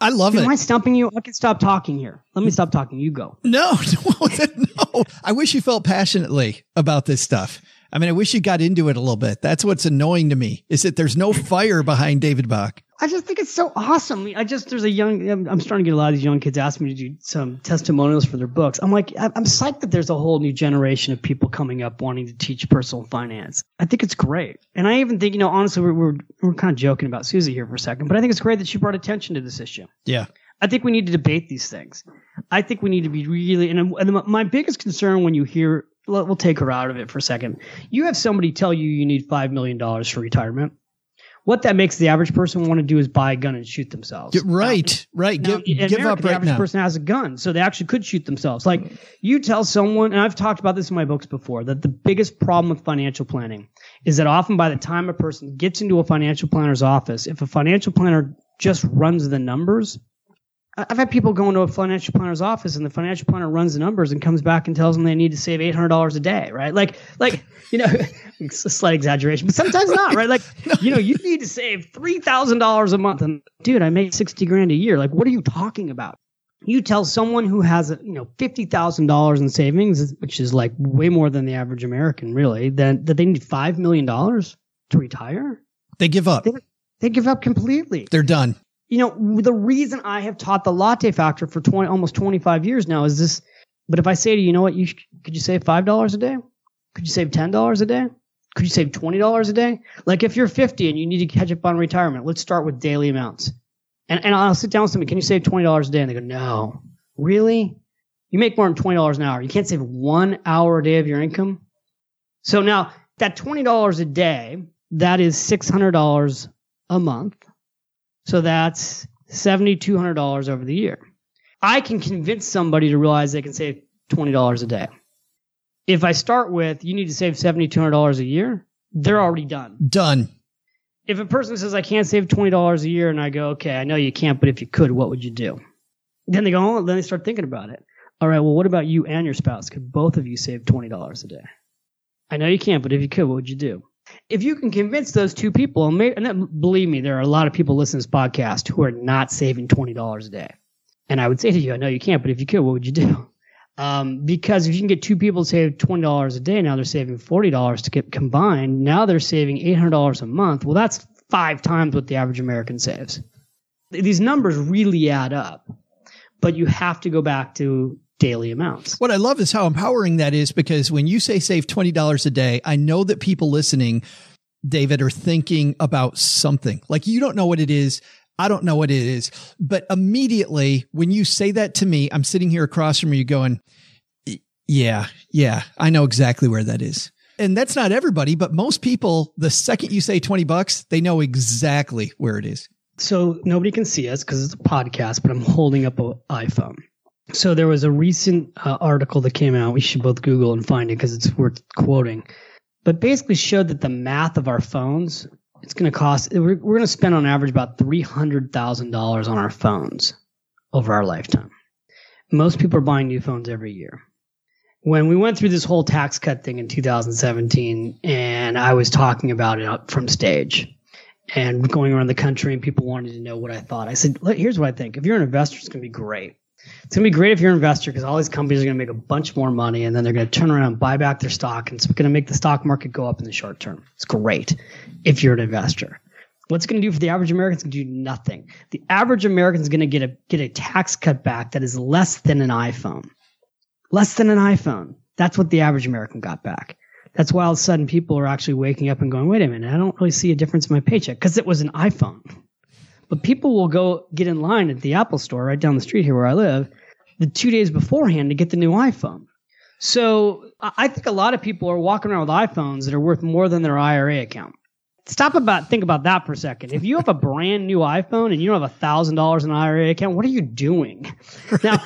I love
Am
it.
Am I stumping you? I can stop talking here. Let me stop talking. You go.
No, (laughs) No, no. I wish you felt passionately about this stuff. I mean, I wish you got into it a little bit. That's what's annoying to me is that there's no fire behind David Bach.
I just think it's so awesome. I just there's a young. I'm, starting to get a lot of these young kids asking me to do some testimonials for their books. I'm like, I'm psyched that there's a whole new generation of people coming up wanting to teach personal finance. I think it's great, and I even think you know honestly we're we're, we're kind of joking about Suze here for a second, but I think it's great that she brought attention to this issue.
Yeah.
I think we need to debate these things. I think we need to be really, and, and my biggest concern when you hear, we'll take her out of it for a second. You have somebody tell you you need $5 million for retirement. What that makes the average person want to do is buy a gun and shoot themselves.
Right, right.
Now,
give
America,
up
the
right
average
now.
person has a gun, so they actually could shoot themselves. Like you tell someone, and I've talked about this in my books before, that the biggest problem with financial planning is that often by the time a person gets into a financial planner's office, if a financial planner just runs the numbers, I've had people go into a financial planner's office and the financial planner runs the numbers and comes back and tells them they need to save eight hundred dollars a day, right? Like, like you know, (laughs) it's a slight exaggeration, but sometimes not, right? Like, (laughs) you know, you need to save three thousand dollars a month, and dude, I make sixty grand a year. Like, what are you talking about? You tell someone who has, you know, fifty thousand dollars in savings, which is like way more than the average American, really, then that they need five million dollars to retire.
They give up.
They, they give up completely
They're done.
You know, the reason I have taught the latte factor for 20, almost 25 years now is this. But if I say to you, you know what, you sh- could you save $5 a day? Could you save $10 a day? Could you save $20 a day? Like if you're 50 and you need to catch up on retirement, let's start with daily amounts. And, and I'll sit down with somebody, can you save $20 a day? And they go, no. Really? You make more than $20 an hour. You can't save one hour a day of your income? So now that $20 a day, that is $600 a month. So that's $7,200 over the year. I can convince somebody to realize they can save $20 a day. If I start with, you need to save $7,200 a year, they're already done.
Done.
If a person says, I can't save $20 a year, and I go, okay, I know you can't, but if you could, what would you do? Then they go, oh, then they start thinking about it. All right, well, what about you and your spouse? Could both of you save $20 a day? I know you can't, but if you could, what would you do? If you can convince those two people, and, and believe me, there are a lot of people listening to this podcast who are not saving $20 a day. And I would say to you, I know you can't, but if you could, what would you do? (laughs) Um, because if you can get two people to save $20 a day, now they're saving $40 to get combined. Now they're saving $800 a month. Well, that's five times what the average American saves. These numbers really add up, but you have to go back to daily amounts.
What I love is how empowering that is because when you say save $20 a day, I know that people listening, David, are thinking about something. Like you don't know what it is. I don't know what it is. But immediately when you say that to me, I'm sitting here across from you going, yeah, yeah, I know exactly where that is. And that's not everybody, but most people, the second you say 20 bucks, they know exactly where it is.
So nobody can see us because it's a podcast, but I'm holding up an iPhone. So there was a recent uh, article that came out. We should both Google and find it because it's worth quoting. But basically showed that the math of our phones, it's going to cost. We're, we're going to spend on average about three hundred thousand dollars on our phones over our lifetime. Most people are buying new phones every year. When we went through this whole tax cut thing in 2017, and I was talking about it from stage, and going around the country, and people wanted to know what I thought. I said, "Here's what I think. If you're an investor, it's going to be great." It's going to be great if you're an investor because all these companies are going to make a bunch more money and then they're going to turn around and buy back their stock and it's going to make the stock market go up in the short term. It's great if you're an investor. What's going to do for the average American? It's going to do nothing. The average American is going to get a get a tax cut back that is less than an iPhone. Less than an iPhone. That's what the average American got back. That's why all of a sudden people are actually waking up and going, wait a minute, I don't really see a difference in my paycheck because it was an iPhone. But people will go get in line at the Apple store right down the street here where I live the two days beforehand to get the new iPhone. So I think a lot of people are walking around with iPhones that are worth more than their IRA account. Stop about think about that for a second. If you have a (laughs) brand new iPhone and you don't have a thousand dollars in an IRA account, what are you doing? (laughs) Now,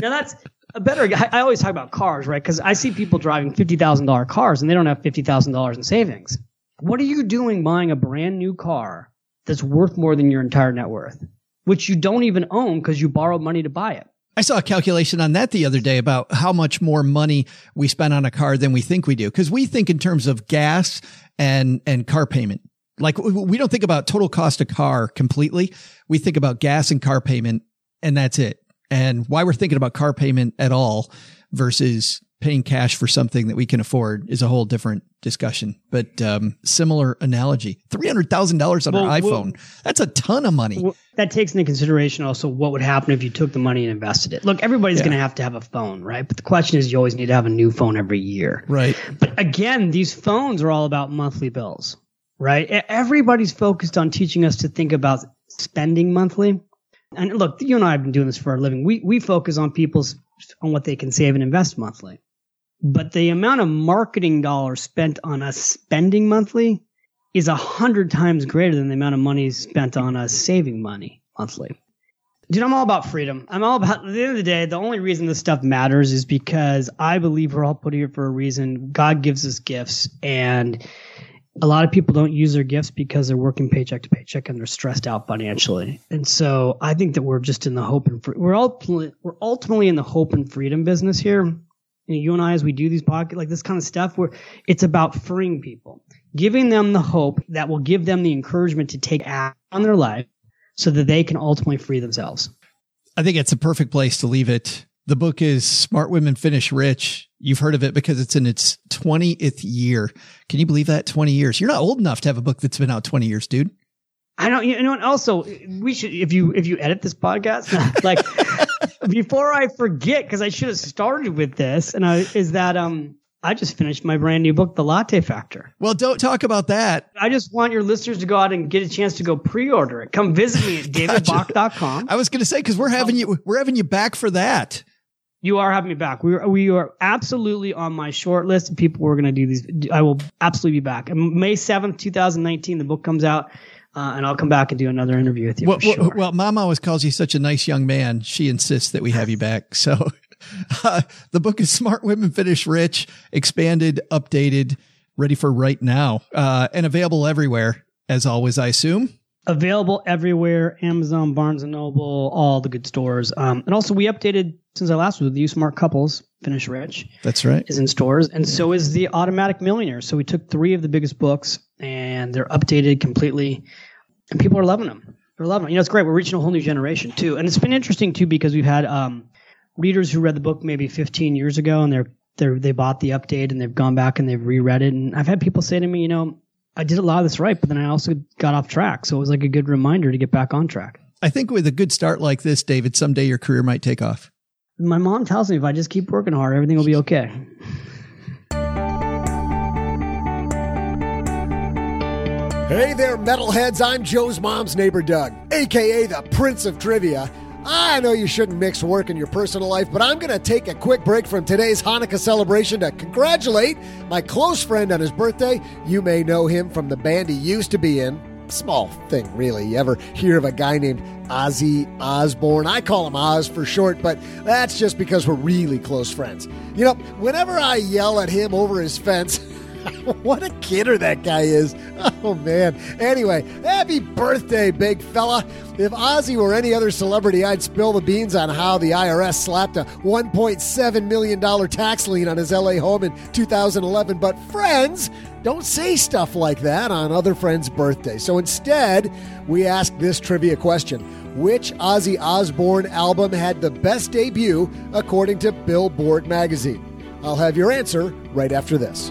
now that's a better. I always talk about cars, right? Because I see people driving fifty thousand dollar cars and they don't have fifty thousand dollars in savings. What are you doing buying a brand new car that's worth more than your entire net worth, which you don't even own because you borrowed money to buy it?
I saw a calculation on that the other day about how much more money we spend on a car than we think we do. Cause we think in terms of gas and, and car payment. Like we don't think about total cost of car completely. We think about gas and car payment and that's it. And why we're thinking about car payment at all versus paying cash for something that we can afford is a whole different discussion. But um, similar analogy: three hundred thousand dollars on well, our iPhone. Well, that's a ton of money. Well,
that takes into consideration also what would happen if you took the money and invested it. Look, everybody's yeah. going to have to have a phone, right? But the question is, you always need to have a new phone every year,
right?
But again, these phones are all about monthly bills, right? Everybody's focused on teaching us to think about spending monthly. And look, you and I have been doing this for a living. We we focus on people's on what they can save and invest monthly. But the amount of marketing dollars spent on us spending monthly is a hundred times greater than the amount of money spent on us saving money monthly. Dude, I'm all about freedom. I'm all about, at the end of the day, the only reason this stuff matters is because I believe we're all put here for a reason. God gives us gifts and a lot of people don't use their gifts because they're working paycheck to paycheck and they're stressed out financially. And so I think that we're just in the hope and free, we're all we're ultimately in the hope and freedom business here you, know, you and I, as we do these podcasts, like this kind of stuff, where it's about freeing people, giving them the hope that will give them the encouragement to take action on their life so that they can ultimately free themselves.
I think it's a perfect place to leave it. The book is Smart Women Finish Rich. You've heard of it because it's in its 20th year. Can you believe that? 20 years. You're not old enough to have a book that's been out 20 years, dude.
I don't, you know, and also we should, if you, if you edit this podcast, (laughs) like before I forget, because I should have started with this, and I is that um I just finished my brand new book, The Latte Factor.
Well, don't talk about that.
I just want your listeners to go out and get a chance to go pre-order it. Come visit me at (laughs) davidbach.com.
I was going to say because we're having you we're having you back for that.
You are having me back. We are, we are absolutely on my short list of people we're going to do these. I will absolutely be back. May 7th, 2019, the book comes out. Uh, and I'll come back and do another interview with you.
Well,
sure.
well, well, Mom always calls you such a nice young man. She insists that we have you back. So (laughs) uh, the book is Smart Women Finish Rich, expanded, updated, ready for right now, uh, and available everywhere, as always, I assume.
Available everywhere Amazon, Barnes and Noble, all the good stores. Um, and also, we updated since I last was with you, Smart Couples Finish Rich.
That's right.
Is in stores. And so is The Automatic Millionaire. So we took three of the biggest books and they're updated completely and people are loving them. They're loving them. You know, it's great. We're reaching a whole new generation too, and it's been interesting too because we've had um, readers who read the book maybe 15 years ago, and they're they they bought the update and they've gone back and they've reread it. And I've had people say to me, you know, I did a lot of this right, but then I also got off track, so it was like a good reminder to get back on track.
I think with a good start like this, David, someday your career might take off.
My mom tells me if I just keep working hard, everything will be okay.
Hey there, metalheads. I'm Joe's mom's neighbor, Doug, aka the Prince of Trivia. I know you shouldn't mix work and your personal life, but I'm going to take a quick break from today's Hanukkah celebration to congratulate my close friend on his birthday. You may know him from the band he used to be in. Small thing, really. You ever hear of a guy named Ozzy Osbourne? I call him Oz for short, but that's just because we're really close friends. You know, whenever I yell at him over his fence, (laughs) (laughs) what a kidder that guy is. (laughs) Oh, man. Anyway, happy birthday, big fella. If Ozzy were any other celebrity, I'd spill the beans on how the IRS slapped a $1.7 million tax lien on his LA home in 2011. But friends don't say stuff like that on other friends' birthdays. So instead, we ask this trivia question Which Ozzy Osbourne album had the best debut according to Billboard magazine? I'll have your answer right after this.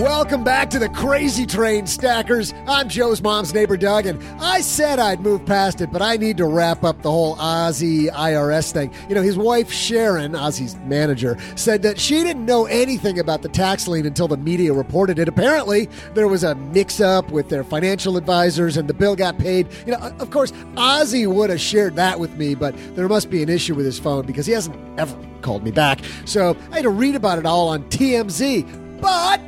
Welcome back to the Crazy Train Stackers. I'm Joe's mom's neighbor, Doug, and I said I'd move past it, but I need to wrap up the whole Ozzy IRS thing. You know, his wife, Sharon, Ozzy's manager, said that she didn't know anything about the tax lien until the media reported it. Apparently, there was a mix up with their financial advisors and the bill got paid. You know, of course, Ozzy would have shared that with me, but there must be an issue with his phone because he hasn't ever called me back. So I had to read about it all on TMZ. But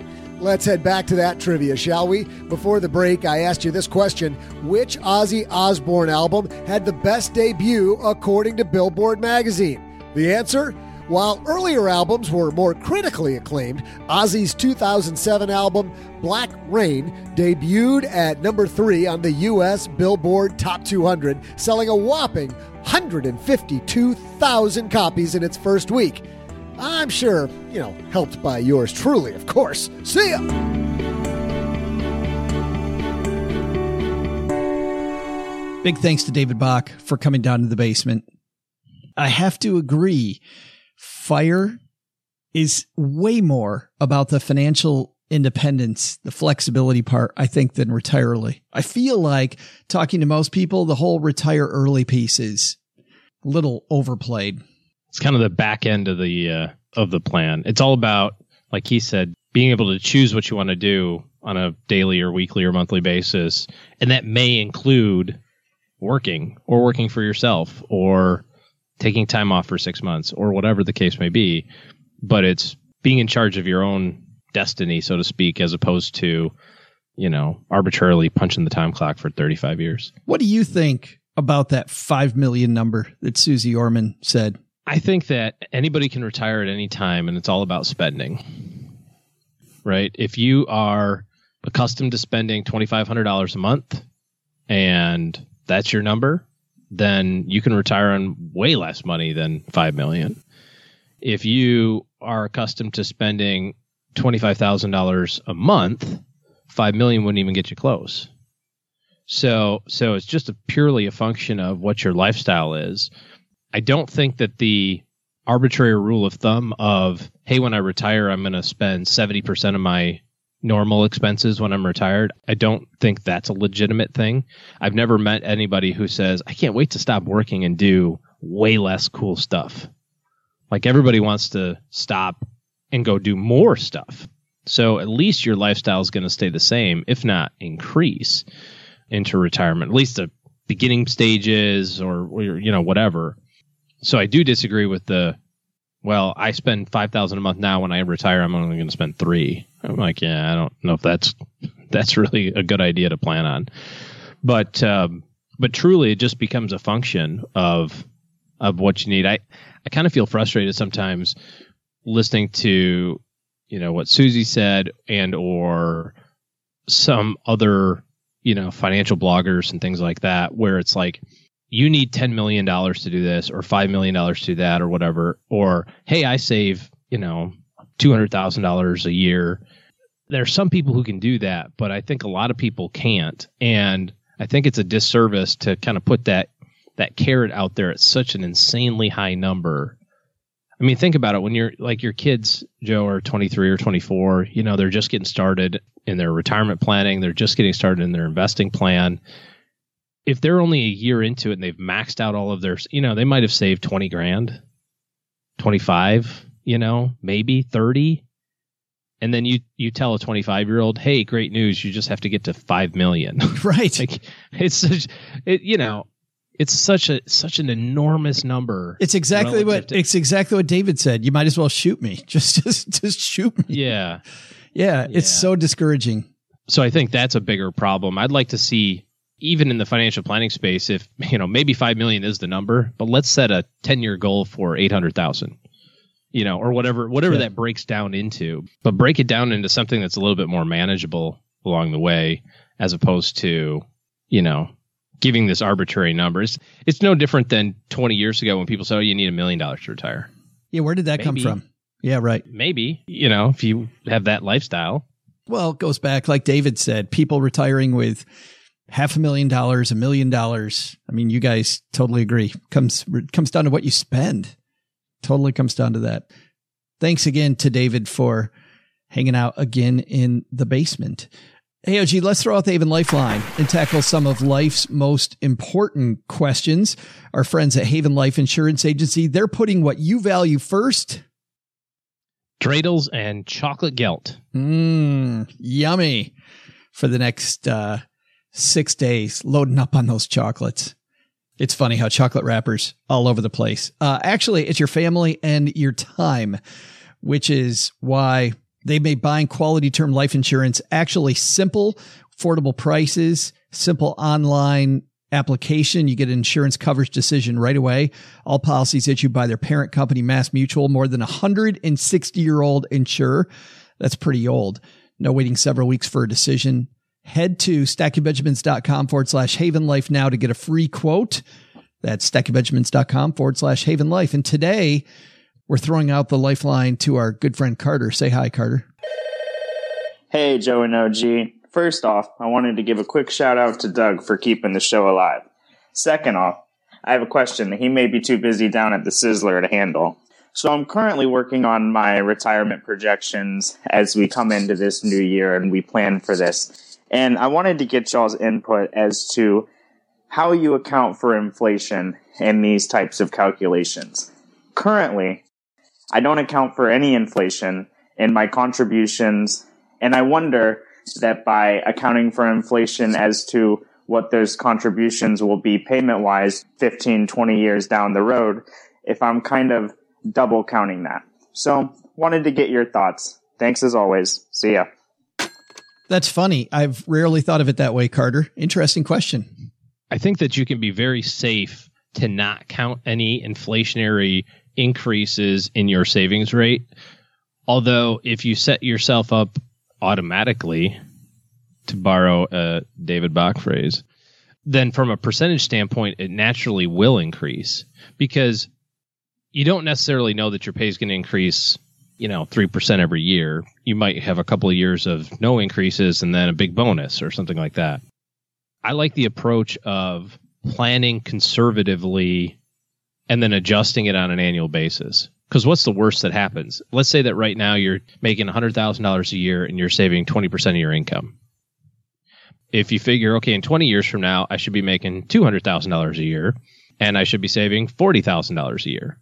Let's head back to that trivia, shall we? Before the break, I asked you this question Which Ozzy Osbourne album had the best debut according to Billboard magazine? The answer? While earlier albums were more critically acclaimed, Ozzy's 2007 album, Black Rain, debuted at number three on the U.S. Billboard Top 200, selling a whopping 152,000 copies in its first week. I'm sure, you know, helped by yours truly, of course. See ya!
Big thanks to David Bach for coming down to the basement. I have to agree, fire is way more about the financial independence, the flexibility part, I think, than retire early. I feel like talking to most people, the whole retire early piece is a little overplayed.
It's kind of the back end of the uh, of the plan. It's all about, like he said, being able to choose what you want to do on a daily or weekly or monthly basis, and that may include working or working for yourself or taking time off for six months or whatever the case may be. But it's being in charge of your own destiny, so to speak, as opposed to, you know, arbitrarily punching the time clock for 35 years.
What do you think about that 5 million number that Suze Orman said?
I think that anybody can retire at any time and it's all about spending. Right? If you are accustomed to spending $2500 a month and that's your number, then you can retire on way less money than 5 million. If you are accustomed to spending $25,000 a month, 5 million wouldn't even get you close. So so it's just a purely a function of what your lifestyle is. I don't think that the arbitrary rule of thumb of hey when I retire I'm going to spend 70% of my normal expenses when I'm retired. I don't think that's a legitimate thing. I've never met anybody who says I can't wait to stop working and do way less cool stuff. Like everybody wants to stop and go do more stuff. So at least your lifestyle is going to stay the same, if not increase into retirement. At least the beginning stages or, or you know whatever. So I do disagree with the well, I spend five thousand a month now. When I retire, I'm only going to spend three. I'm like, yeah, I don't know if that's that's really a good idea to plan on. But um, but truly, it just becomes a function of of what you need. I I kind of feel frustrated sometimes listening to you know what Suze said and or some other you know financial bloggers and things like that, where it's like you need $10 million to do this or $5 million to do that or whatever. Or, hey, I save, you know, $200,000 a year. There are some people who can do that, but I think a lot of people can't. And I think it's a disservice to kind of put that, that carrot out there at such an insanely high number. I mean, think about it. When you're like your kids, Joe, are 23 or 24, you know, they're just getting started in their retirement planning. They're just getting started in their investing plan if they're only a year into it and they've maxed out all of their, you know, they might have saved 20 grand, 25, you know, maybe 30. And then you, you tell a 25 year old, Hey, great news. You just have to get to 5 million. (laughs) (laughs)
Right.
like it's such, it, you know, it's such a, such an enormous number.
It's exactly what,
to,
it's exactly what David said. You might as well shoot me. (laughs) Just, just, just shoot me.
Yeah.
Yeah. It's
Yeah.
so discouraging.
So I think that's a bigger problem. I'd like to see even in the financial planning space, if you know maybe five million is the number, but let's set a ten year goal for eight hundred thousand, you know, or whatever whatever
Yeah.
that breaks down into. But break it down into something that's a little bit more manageable along the way, as opposed to you know giving this arbitrary number. It's, it's no different than twenty years ago when people said, "Oh, you need a million dollars to retire."
Yeah. Where did that come from? Yeah. Right.
Maybe you know if you have that lifestyle.
Well, it goes back, like David said, people retiring with half a million dollars, a million dollars. I mean, you guys totally agree. Comes comes down to what you spend. Totally comes down to that. Thanks again to David for hanging out again in the basement. Hey, OG, let's throw out the Haven Lifeline and tackle some of life's most important questions. Our friends at Haven Life Insurance Agency, they're putting what you value first.
Dreidels and chocolate gelt.
Mmm, yummy for the next uh, six days, loading up on those chocolates. It's funny how chocolate wrappers all over the place. Uh, actually, it's your family and your time, which is why they made buying quality term life insurance actually simple, affordable prices, simple online application. You get an insurance coverage decision right away. All policies issued by their parent company, Mass Mutual, more than a 160 year old insurer. That's pretty old. No waiting several weeks for a decision. Head to stackingbenjamins.com forward slash haven life now to get a free quote. That's stackingbenjamins.com forward slash haven life. And today we're throwing out the lifeline to our good friend Carter. Say hi, Carter.
Hey, Joe and OG. First off, I wanted to give a quick shout out to Doug for keeping the show alive. Second off, I have a question that he may be too busy down at the Sizzler to handle. So I'm currently working on my retirement projections as we come into this new year and we plan for this. And I wanted to get y'all's input as to how you account for inflation in these types of calculations. Currently, I don't account for any inflation in my contributions, and I wonder that by accounting for inflation as to what those contributions will be payment wise 15, 20 years down the road, if I'm kind of double counting that. So, wanted to get your thoughts. Thanks as always. See ya.
That's funny. I've rarely thought of it that way, Carter. Interesting question.
I think that you can be very safe to not count any inflationary increases in your savings rate. Although, if you set yourself up automatically, to borrow a David Bach phrase, then from a percentage standpoint, it naturally will increase because you don't necessarily know that your pay is going to increase, you know, 3% every year. You might have a couple of years of no increases and then a big bonus or something like that. I like the approach of planning conservatively and then adjusting it on an annual basis. Because what's the worst that happens? Let's say that right now you're making $100,000 a year and you're saving 20% of your income. If you figure, okay, in 20 years from now, I should be making $200,000 a year and I should be saving $40,000 a year.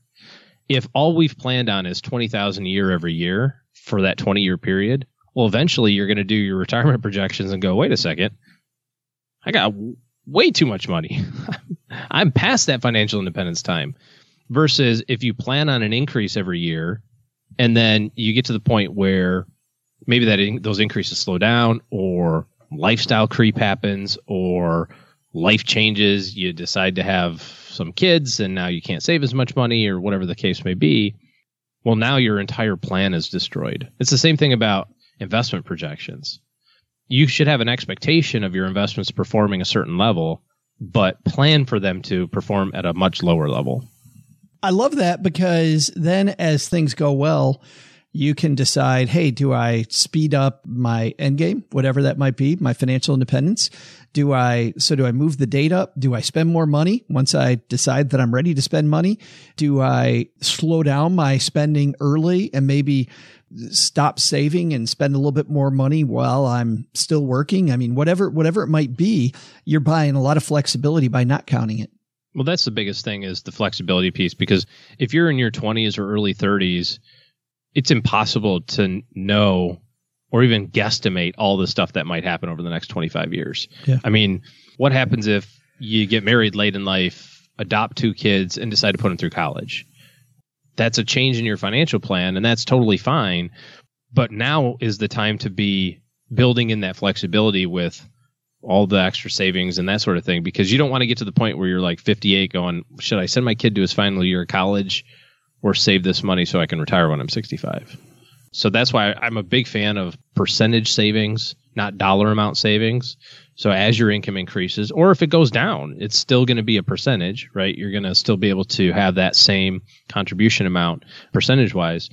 If all we've planned on is 20,000 a year every year for that 20 year period, well, eventually you're going to do your retirement (laughs) projections and go, wait a second, I got way too much money. (laughs) I'm past that financial independence time. Versus if you plan on an increase every year and then you get to the point where maybe that in, those increases slow down or lifestyle creep happens or life changes, you decide to have some kids and now you can't save as much money or whatever the case may be. Well, now your entire plan is destroyed. It's the same thing about investment projections. You should have an expectation of your investments performing a certain level, but plan for them to perform at a much lower level.
I love that because then as things go well, you can decide, hey, do I speed up my end game, whatever that might be, my financial independence? Do I, so do I move the date up? Do I spend more money once I decide that I'm ready to spend money? Do I slow down my spending early and maybe stop saving and spend a little bit more money while I'm still working? I mean, whatever, whatever it might be, you're buying a lot of flexibility by not counting it.
Well, that's the biggest thing is the flexibility piece because if you're in your 20s or early 30s, it's impossible to know or even guesstimate all the stuff that might happen over the next 25 years.
Yeah.
I mean, what happens if you get married late in life, adopt two kids, and decide to put them through college? That's a change in your financial plan, and that's totally fine. But now is the time to be building in that flexibility with all the extra savings and that sort of thing because you don't want to get to the point where you're like 58 going, should I send my kid to his final year of college or save this money so I can retire when I'm 65? So that's why I'm a big fan of percentage savings, not dollar amount savings. So as your income increases, or if it goes down, it's still going to be a percentage, right? You're going to still be able to have that same contribution amount percentage wise.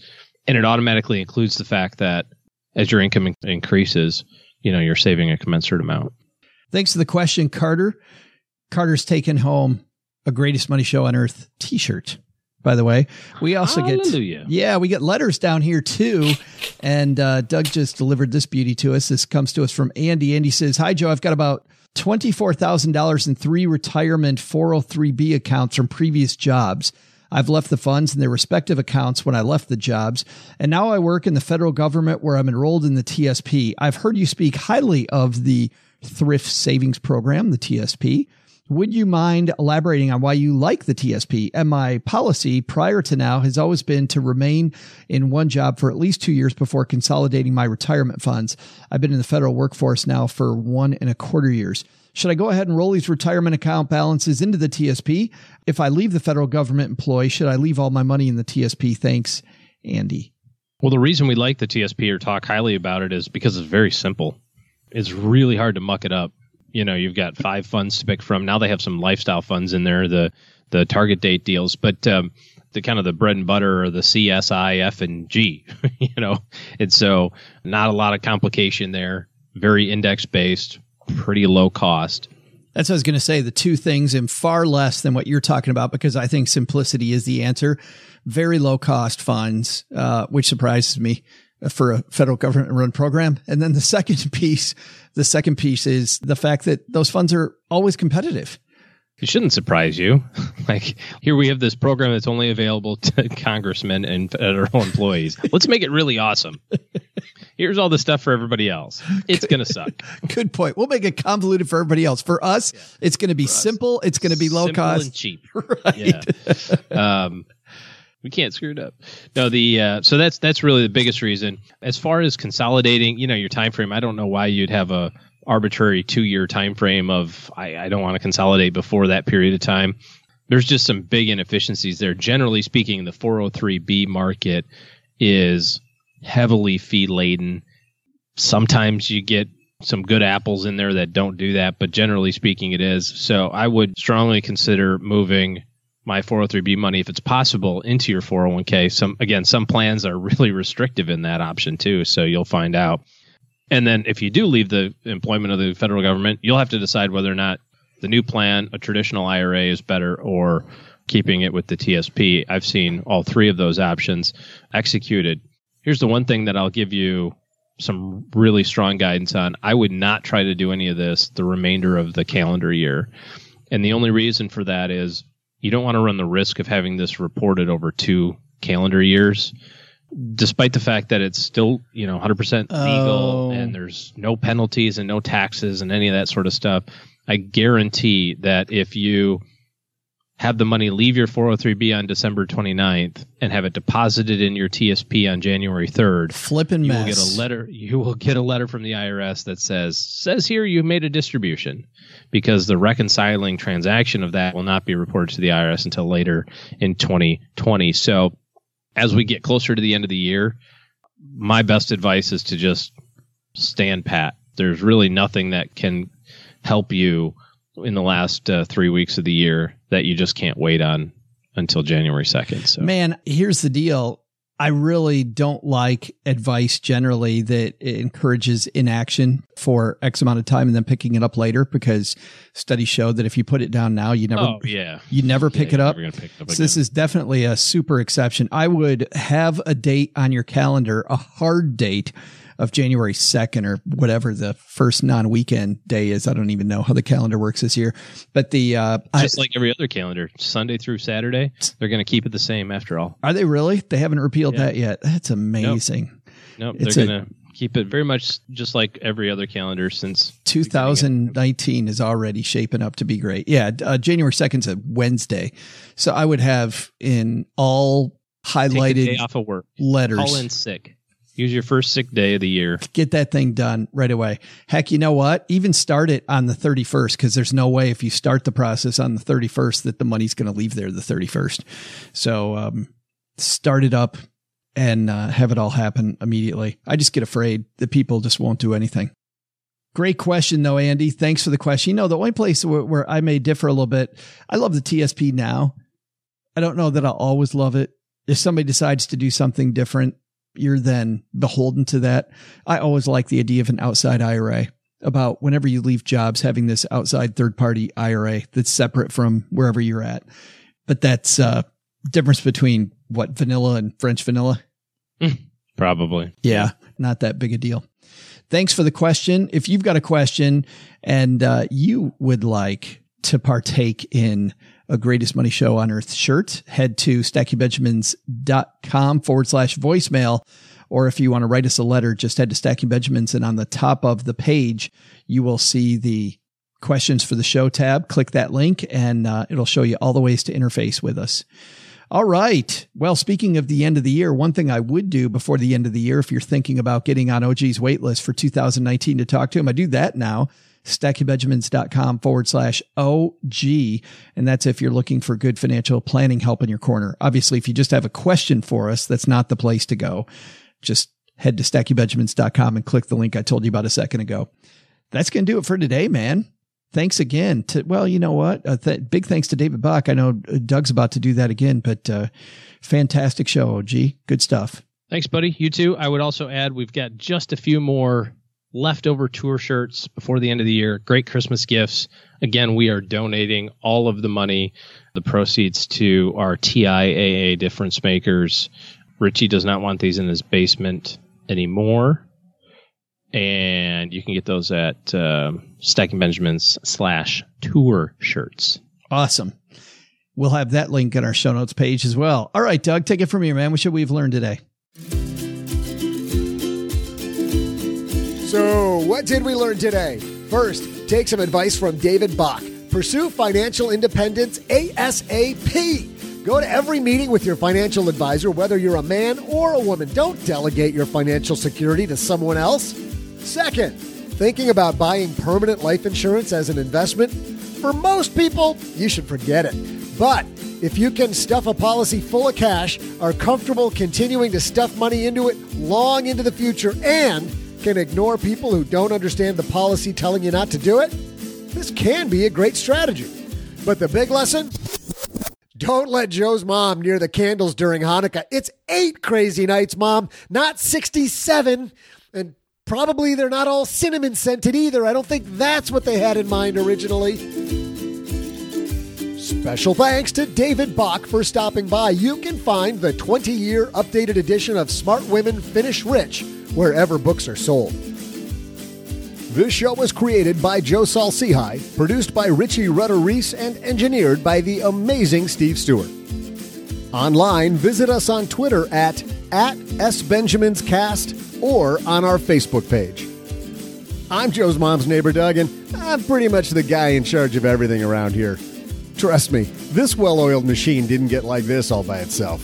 And it automatically includes the fact that as your income increases, you know, you're saving a commensurate amount.
Thanks for the question, Carter. Carter's taken home a greatest money show on earth t-shirt. By the way, we also
Hallelujah.
get yeah, we get letters down here too, and uh, Doug just delivered this beauty to us. This comes to us from Andy. Andy says, "Hi Joe, I've got about twenty four thousand dollars in three retirement four hundred three b accounts from previous jobs. I've left the funds in their respective accounts when I left the jobs, and now I work in the federal government where I'm enrolled in the TSP. I've heard you speak highly of the Thrift Savings Program, the TSP. Would you mind elaborating on why you like the TSP? And my policy prior to now has always been to remain in one job for at least two years before consolidating my retirement funds. I've been in the federal workforce now for one and a quarter years. Should I go ahead and roll these retirement account balances into the TSP? If I leave the federal government employee, should I leave all my money in the TSP? Thanks, Andy.
Well, the reason we like the TSP or talk highly about it is because it's very simple. It's really hard to muck it up. You know, you've got five funds to pick from. Now they have some lifestyle funds in there, the the target date deals, but um, the kind of the bread and butter are the CSI, F, and G. (laughs) you know, and so not a lot of complication there. Very index based, pretty low cost.
That's what I was going to say. The two things and far less than what you're talking about because I think simplicity is the answer. Very low cost funds, uh, which surprises me for a federal government run program. And then the second (laughs) piece, the second piece is the fact that those funds are always competitive.
It shouldn't surprise you. (laughs) like here we have this program that's only available (laughs) to congressmen and federal employees. Let's make it really awesome. Here's all the stuff for everybody else. It's going to suck.
Good point. We'll make it convoluted for everybody else. For us, yeah. it's going to be simple. It's going to be low
Simple
cost
and cheap.
Right.
Yeah. um, we can't screw it up. No, the uh, so that's that's really the biggest reason. As far as consolidating, you know, your time frame. I don't know why you'd have a arbitrary two year time frame of I, I don't want to consolidate before that period of time. There's just some big inefficiencies there. Generally speaking, the 403b market is heavily fee laden. Sometimes you get some good apples in there that don't do that, but generally speaking, it is. So I would strongly consider moving my 403b money if it's possible into your 401k. Some again, some plans are (laughs) really restrictive in that option too, so you'll find out. And then if you do leave the employment of the federal government, you'll have to decide whether or not the new plan, a traditional IRA is better or keeping it with the TSP. I've seen all three of those options executed. Here's the one thing that I'll give you some really strong guidance on. I would not try to do any of this the remainder of the calendar year. And the only reason for that is you don't want to run the risk of having this reported over two calendar years despite the fact that it's still you know 100% legal
Oh.
and there's no penalties and no taxes and any of that sort of stuff I guarantee that if you have the money leave your 403b on December 29th and have it deposited in your TSP on January 3rd,
Flipping
you
mess.
will get a letter you will get a letter from the IRS that says says here you made a distribution because the reconciling transaction of that will not be reported to the IRS until later in 2020. So as we get closer to the end of the year, my best advice is to just stand pat. There's really nothing that can help you in the last uh, 3 weeks of the year that you just can't wait on until January 2nd. So
Man, here's the deal. I really don't like advice generally that encourages inaction for X amount of time and then picking it up later because studies show that if you put it down now, you never
Oh, yeah.
you never pick
Yeah,
it up.
never pick it up
so this is definitely a super exception. I would have a date on your calendar, a hard date of January 2nd or whatever the first non-weekend day is. I don't even know how the calendar works this year, but the, uh, I-
just like every other calendar, Sunday through Saturday, they're going to keep it the same after all.
are they really? They haven't repealed
Yeah.
that yet. That's amazing.
Nope,
It's
they're going to keep it very much just like every other calendar since
2019 is already shaping up to be great. Yeah, uh, January 2nd is a Wednesday. So I would have in all highlighted
day off of work.
letters.
Call in sick. Use your first sick day of the year.
Get that thing done right away. Heck, you know what? Even start it on the 31st because there's no way if you start the process on the 31st that the money's going to leave there the 31st. So um, start it up and uh, have it all happen immediately. I just get afraid that people just won't do anything. Great question, though, Andy. Thanks for the question. You know, the only place where, where I may differ a little bit, I love the TSP now. I don't know that I'll always love it. If somebody decides to do something different, you're then beholden to that. I always like the idea of an outside IRA about whenever you leave jobs, having this outside third party IRA that's separate from wherever you're at. But that's uh difference between what vanilla and French vanilla.
Probably.
Yeah, not that big a deal. Thanks for the question. If you've got a question and uh, you would like to partake in a greatest money show on earth shirt, head to stackingbenjamins.com forward slash voicemail. Or if you want to write us a letter, just head to Stacking Benjamins and on the top of the page, you will see the questions for the show tab. Click that link and uh, it'll show you all the ways to interface with us. All right. Well, speaking of the end of the year, one thing I would do before the end of the year, if you're thinking about getting on OG's wait list for 2019 to talk to him, I do that now. StackingBenjamins.com forward slash OG. And that's if you're looking for good financial planning help in your corner. Obviously, if you just have a question for us, that's not the place to go. Just head to stackingbenjamins.com and click the link I told you about a second ago. That's going to do it for today, man thanks again to well you know what uh, th- big thanks to david bach i know doug's about to do that again but uh, fantastic show og good stuff
Thanks, buddy. You too. I would also add we've got just a few more leftover tour shirts before the end of the year. Great Christmas gifts. Again, we are donating all of the money, the proceeds to our TIAA difference makers. Richie does not want these in his basement anymore. And you can get those at um Stacking Benjamins slash tour shirts.
awesome we'll have that link in our show notes page as well all right doug take it from here man what should we have learned today
So, what did we learn today? First, take some advice from David Bach. Pursue financial independence ASAP. Go to every meeting with your financial advisor, whether you're a man or a woman. Don't delegate your financial security to someone else. Second, thinking about buying permanent life insurance as an investment? For most people, you should forget it. But if you can stuff a policy full of cash, are comfortable continuing to stuff money into it long into the future, and can ignore people who don't understand the policy telling you not to do it, this can be a great strategy. But the big lesson? Don't let Joe's mom near the candles during Hanukkah. It's eight crazy nights, mom, not 67. And probably they're not all cinnamon scented either. I don't think that's what they had in mind originally. Special thanks to David Bach for stopping by. You can find the 20 year updated edition of Smart Women Finish Rich wherever books are sold. This show was created by Joe Saul-Sehy, produced by Richie Rudder Reese, and engineered by the amazing Steve Stewart. Online, visit us on Twitter at, at SBenjaminsCast or on our Facebook page. I'm Joe's mom's neighbor, Doug, and I'm pretty much the guy in charge of everything around here. Trust me, this well oiled machine didn't get like this all by itself.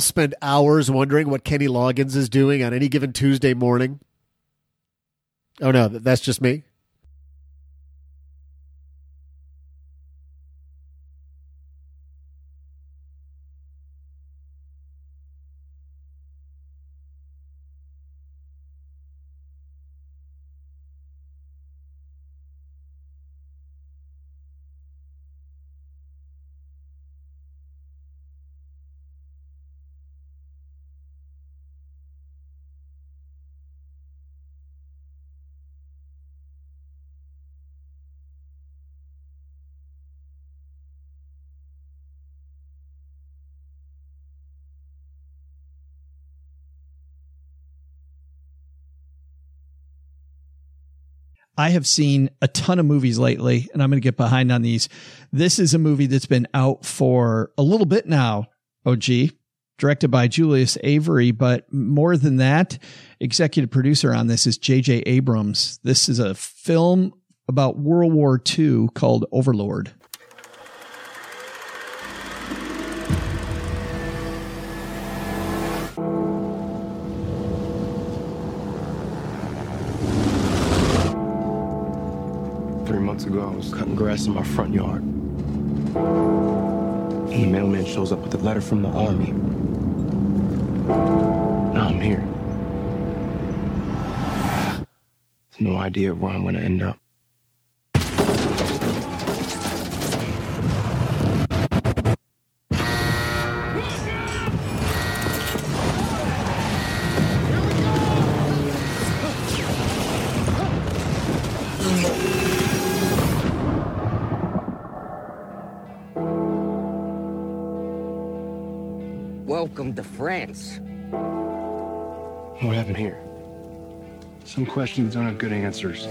Spend hours wondering what Kenny Loggins is doing on any given Tuesday morning? Oh no, that's just me.
I have seen a ton of movies lately, and I'm going to get behind on these. This is a movie that's been out for a little bit now, OG, directed by Julius Avery, but more than that, executive producer on this is J.J. Abrams. This is a film about World War II called Overlord.
Ago, I was cutting grass in my front yard. And the mailman shows up with a letter from the army. Now I'm here. No idea where I'm gonna end up.
Welcome to France.
What happened here? Some questions don't have good answers.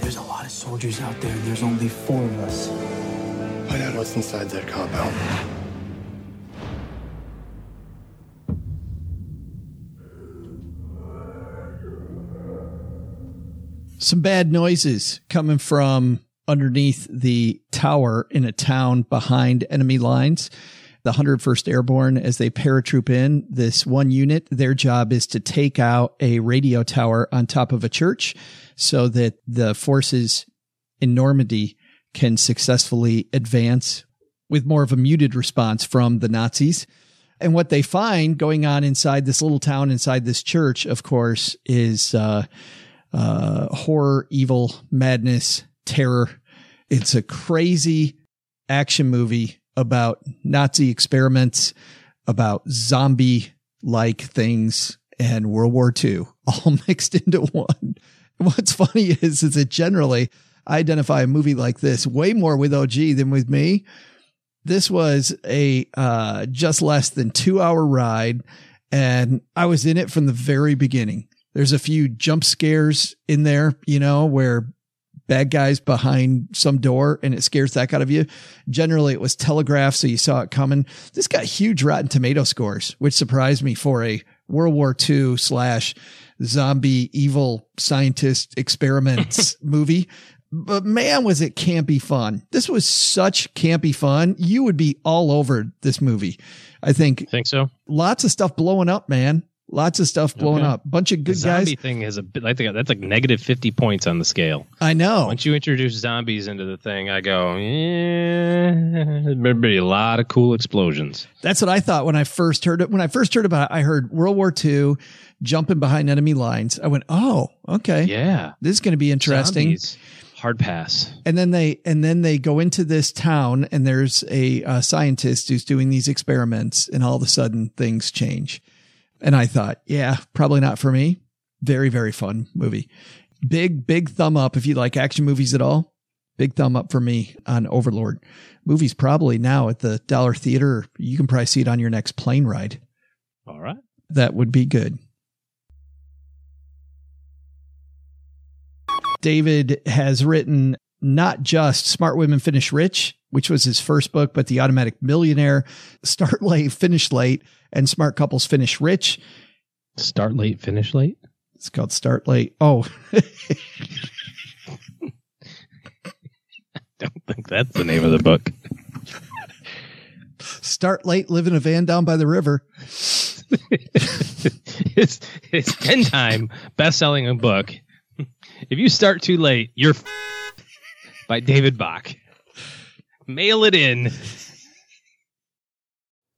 There's a lot of soldiers out there. and There's only four of us.
Find out what's inside that compound.
Some bad noises coming from underneath the tower in a town behind enemy lines. The 101st Airborne, as they paratroop in, this one unit, their job is to take out a radio tower on top of a church so that the forces in Normandy can successfully advance with more of a muted response from the Nazis. And what they find going on inside this little town, inside this church, of course, is uh, uh, horror, evil, madness, terror. It's a crazy action movie about Nazi experiments, about zombie like things, and World War II (laughs) all mixed into one. What's funny is, is that generally I identify a movie like this way more with OG than with me. This was a uh, just less than two hour ride, and I was in it from the very beginning. There's a few jump scares in there, you know, where bad guys behind some door and it scares the heck out of you. Generally, it was telegraphed, so you saw it coming. This got huge Rotten Tomato scores, which surprised me for a World War II slash zombie evil scientist experiments (laughs) movie. But man, was it campy fun. This was such campy fun. You would be all over this movie. I think.
Think so?
Lots of stuff blowing up, man. Lots of stuff blowing
Okay.
up. Bunch of
The
good
zombie
guys.
thing is a bit. Think that's like negative fifty points on the scale.
I know.
Once you introduce zombies into the thing, I go, yeah, there'd be a lot of cool explosions.
That's what I thought when I first heard it. When I first heard about it, I heard World War II jumping behind enemy lines. I went, oh, okay.
Yeah.
This is going to be interesting.
Zombies. Hard pass.
and then they and then they go into this town and there's a, uh scientist who's doing these experiments and all of a sudden things change and i thought yeah probably not for me. Very very fun movie. Big big thumb up if you like action movies at all. Big thumb up for me on overlord. Movie's probably now at the dollar theater you can probably see it on your next plane ride.
All right.
that would be good. David has written not just Smart Women Finish Rich, which was his first book, but The Automatic Millionaire, (laughs) Start Late, Finish Late, and Smart Couples Finish Rich.
Start late, finish late.
It's called Start Late. Oh, I (laughs)
Don't think that's the name of the book. (laughs)
Start Late, Live in a Van Down by the River. (laughs)
it's it's ten time best selling a book. If you start too late, you're f- by David Bach. Mail it in.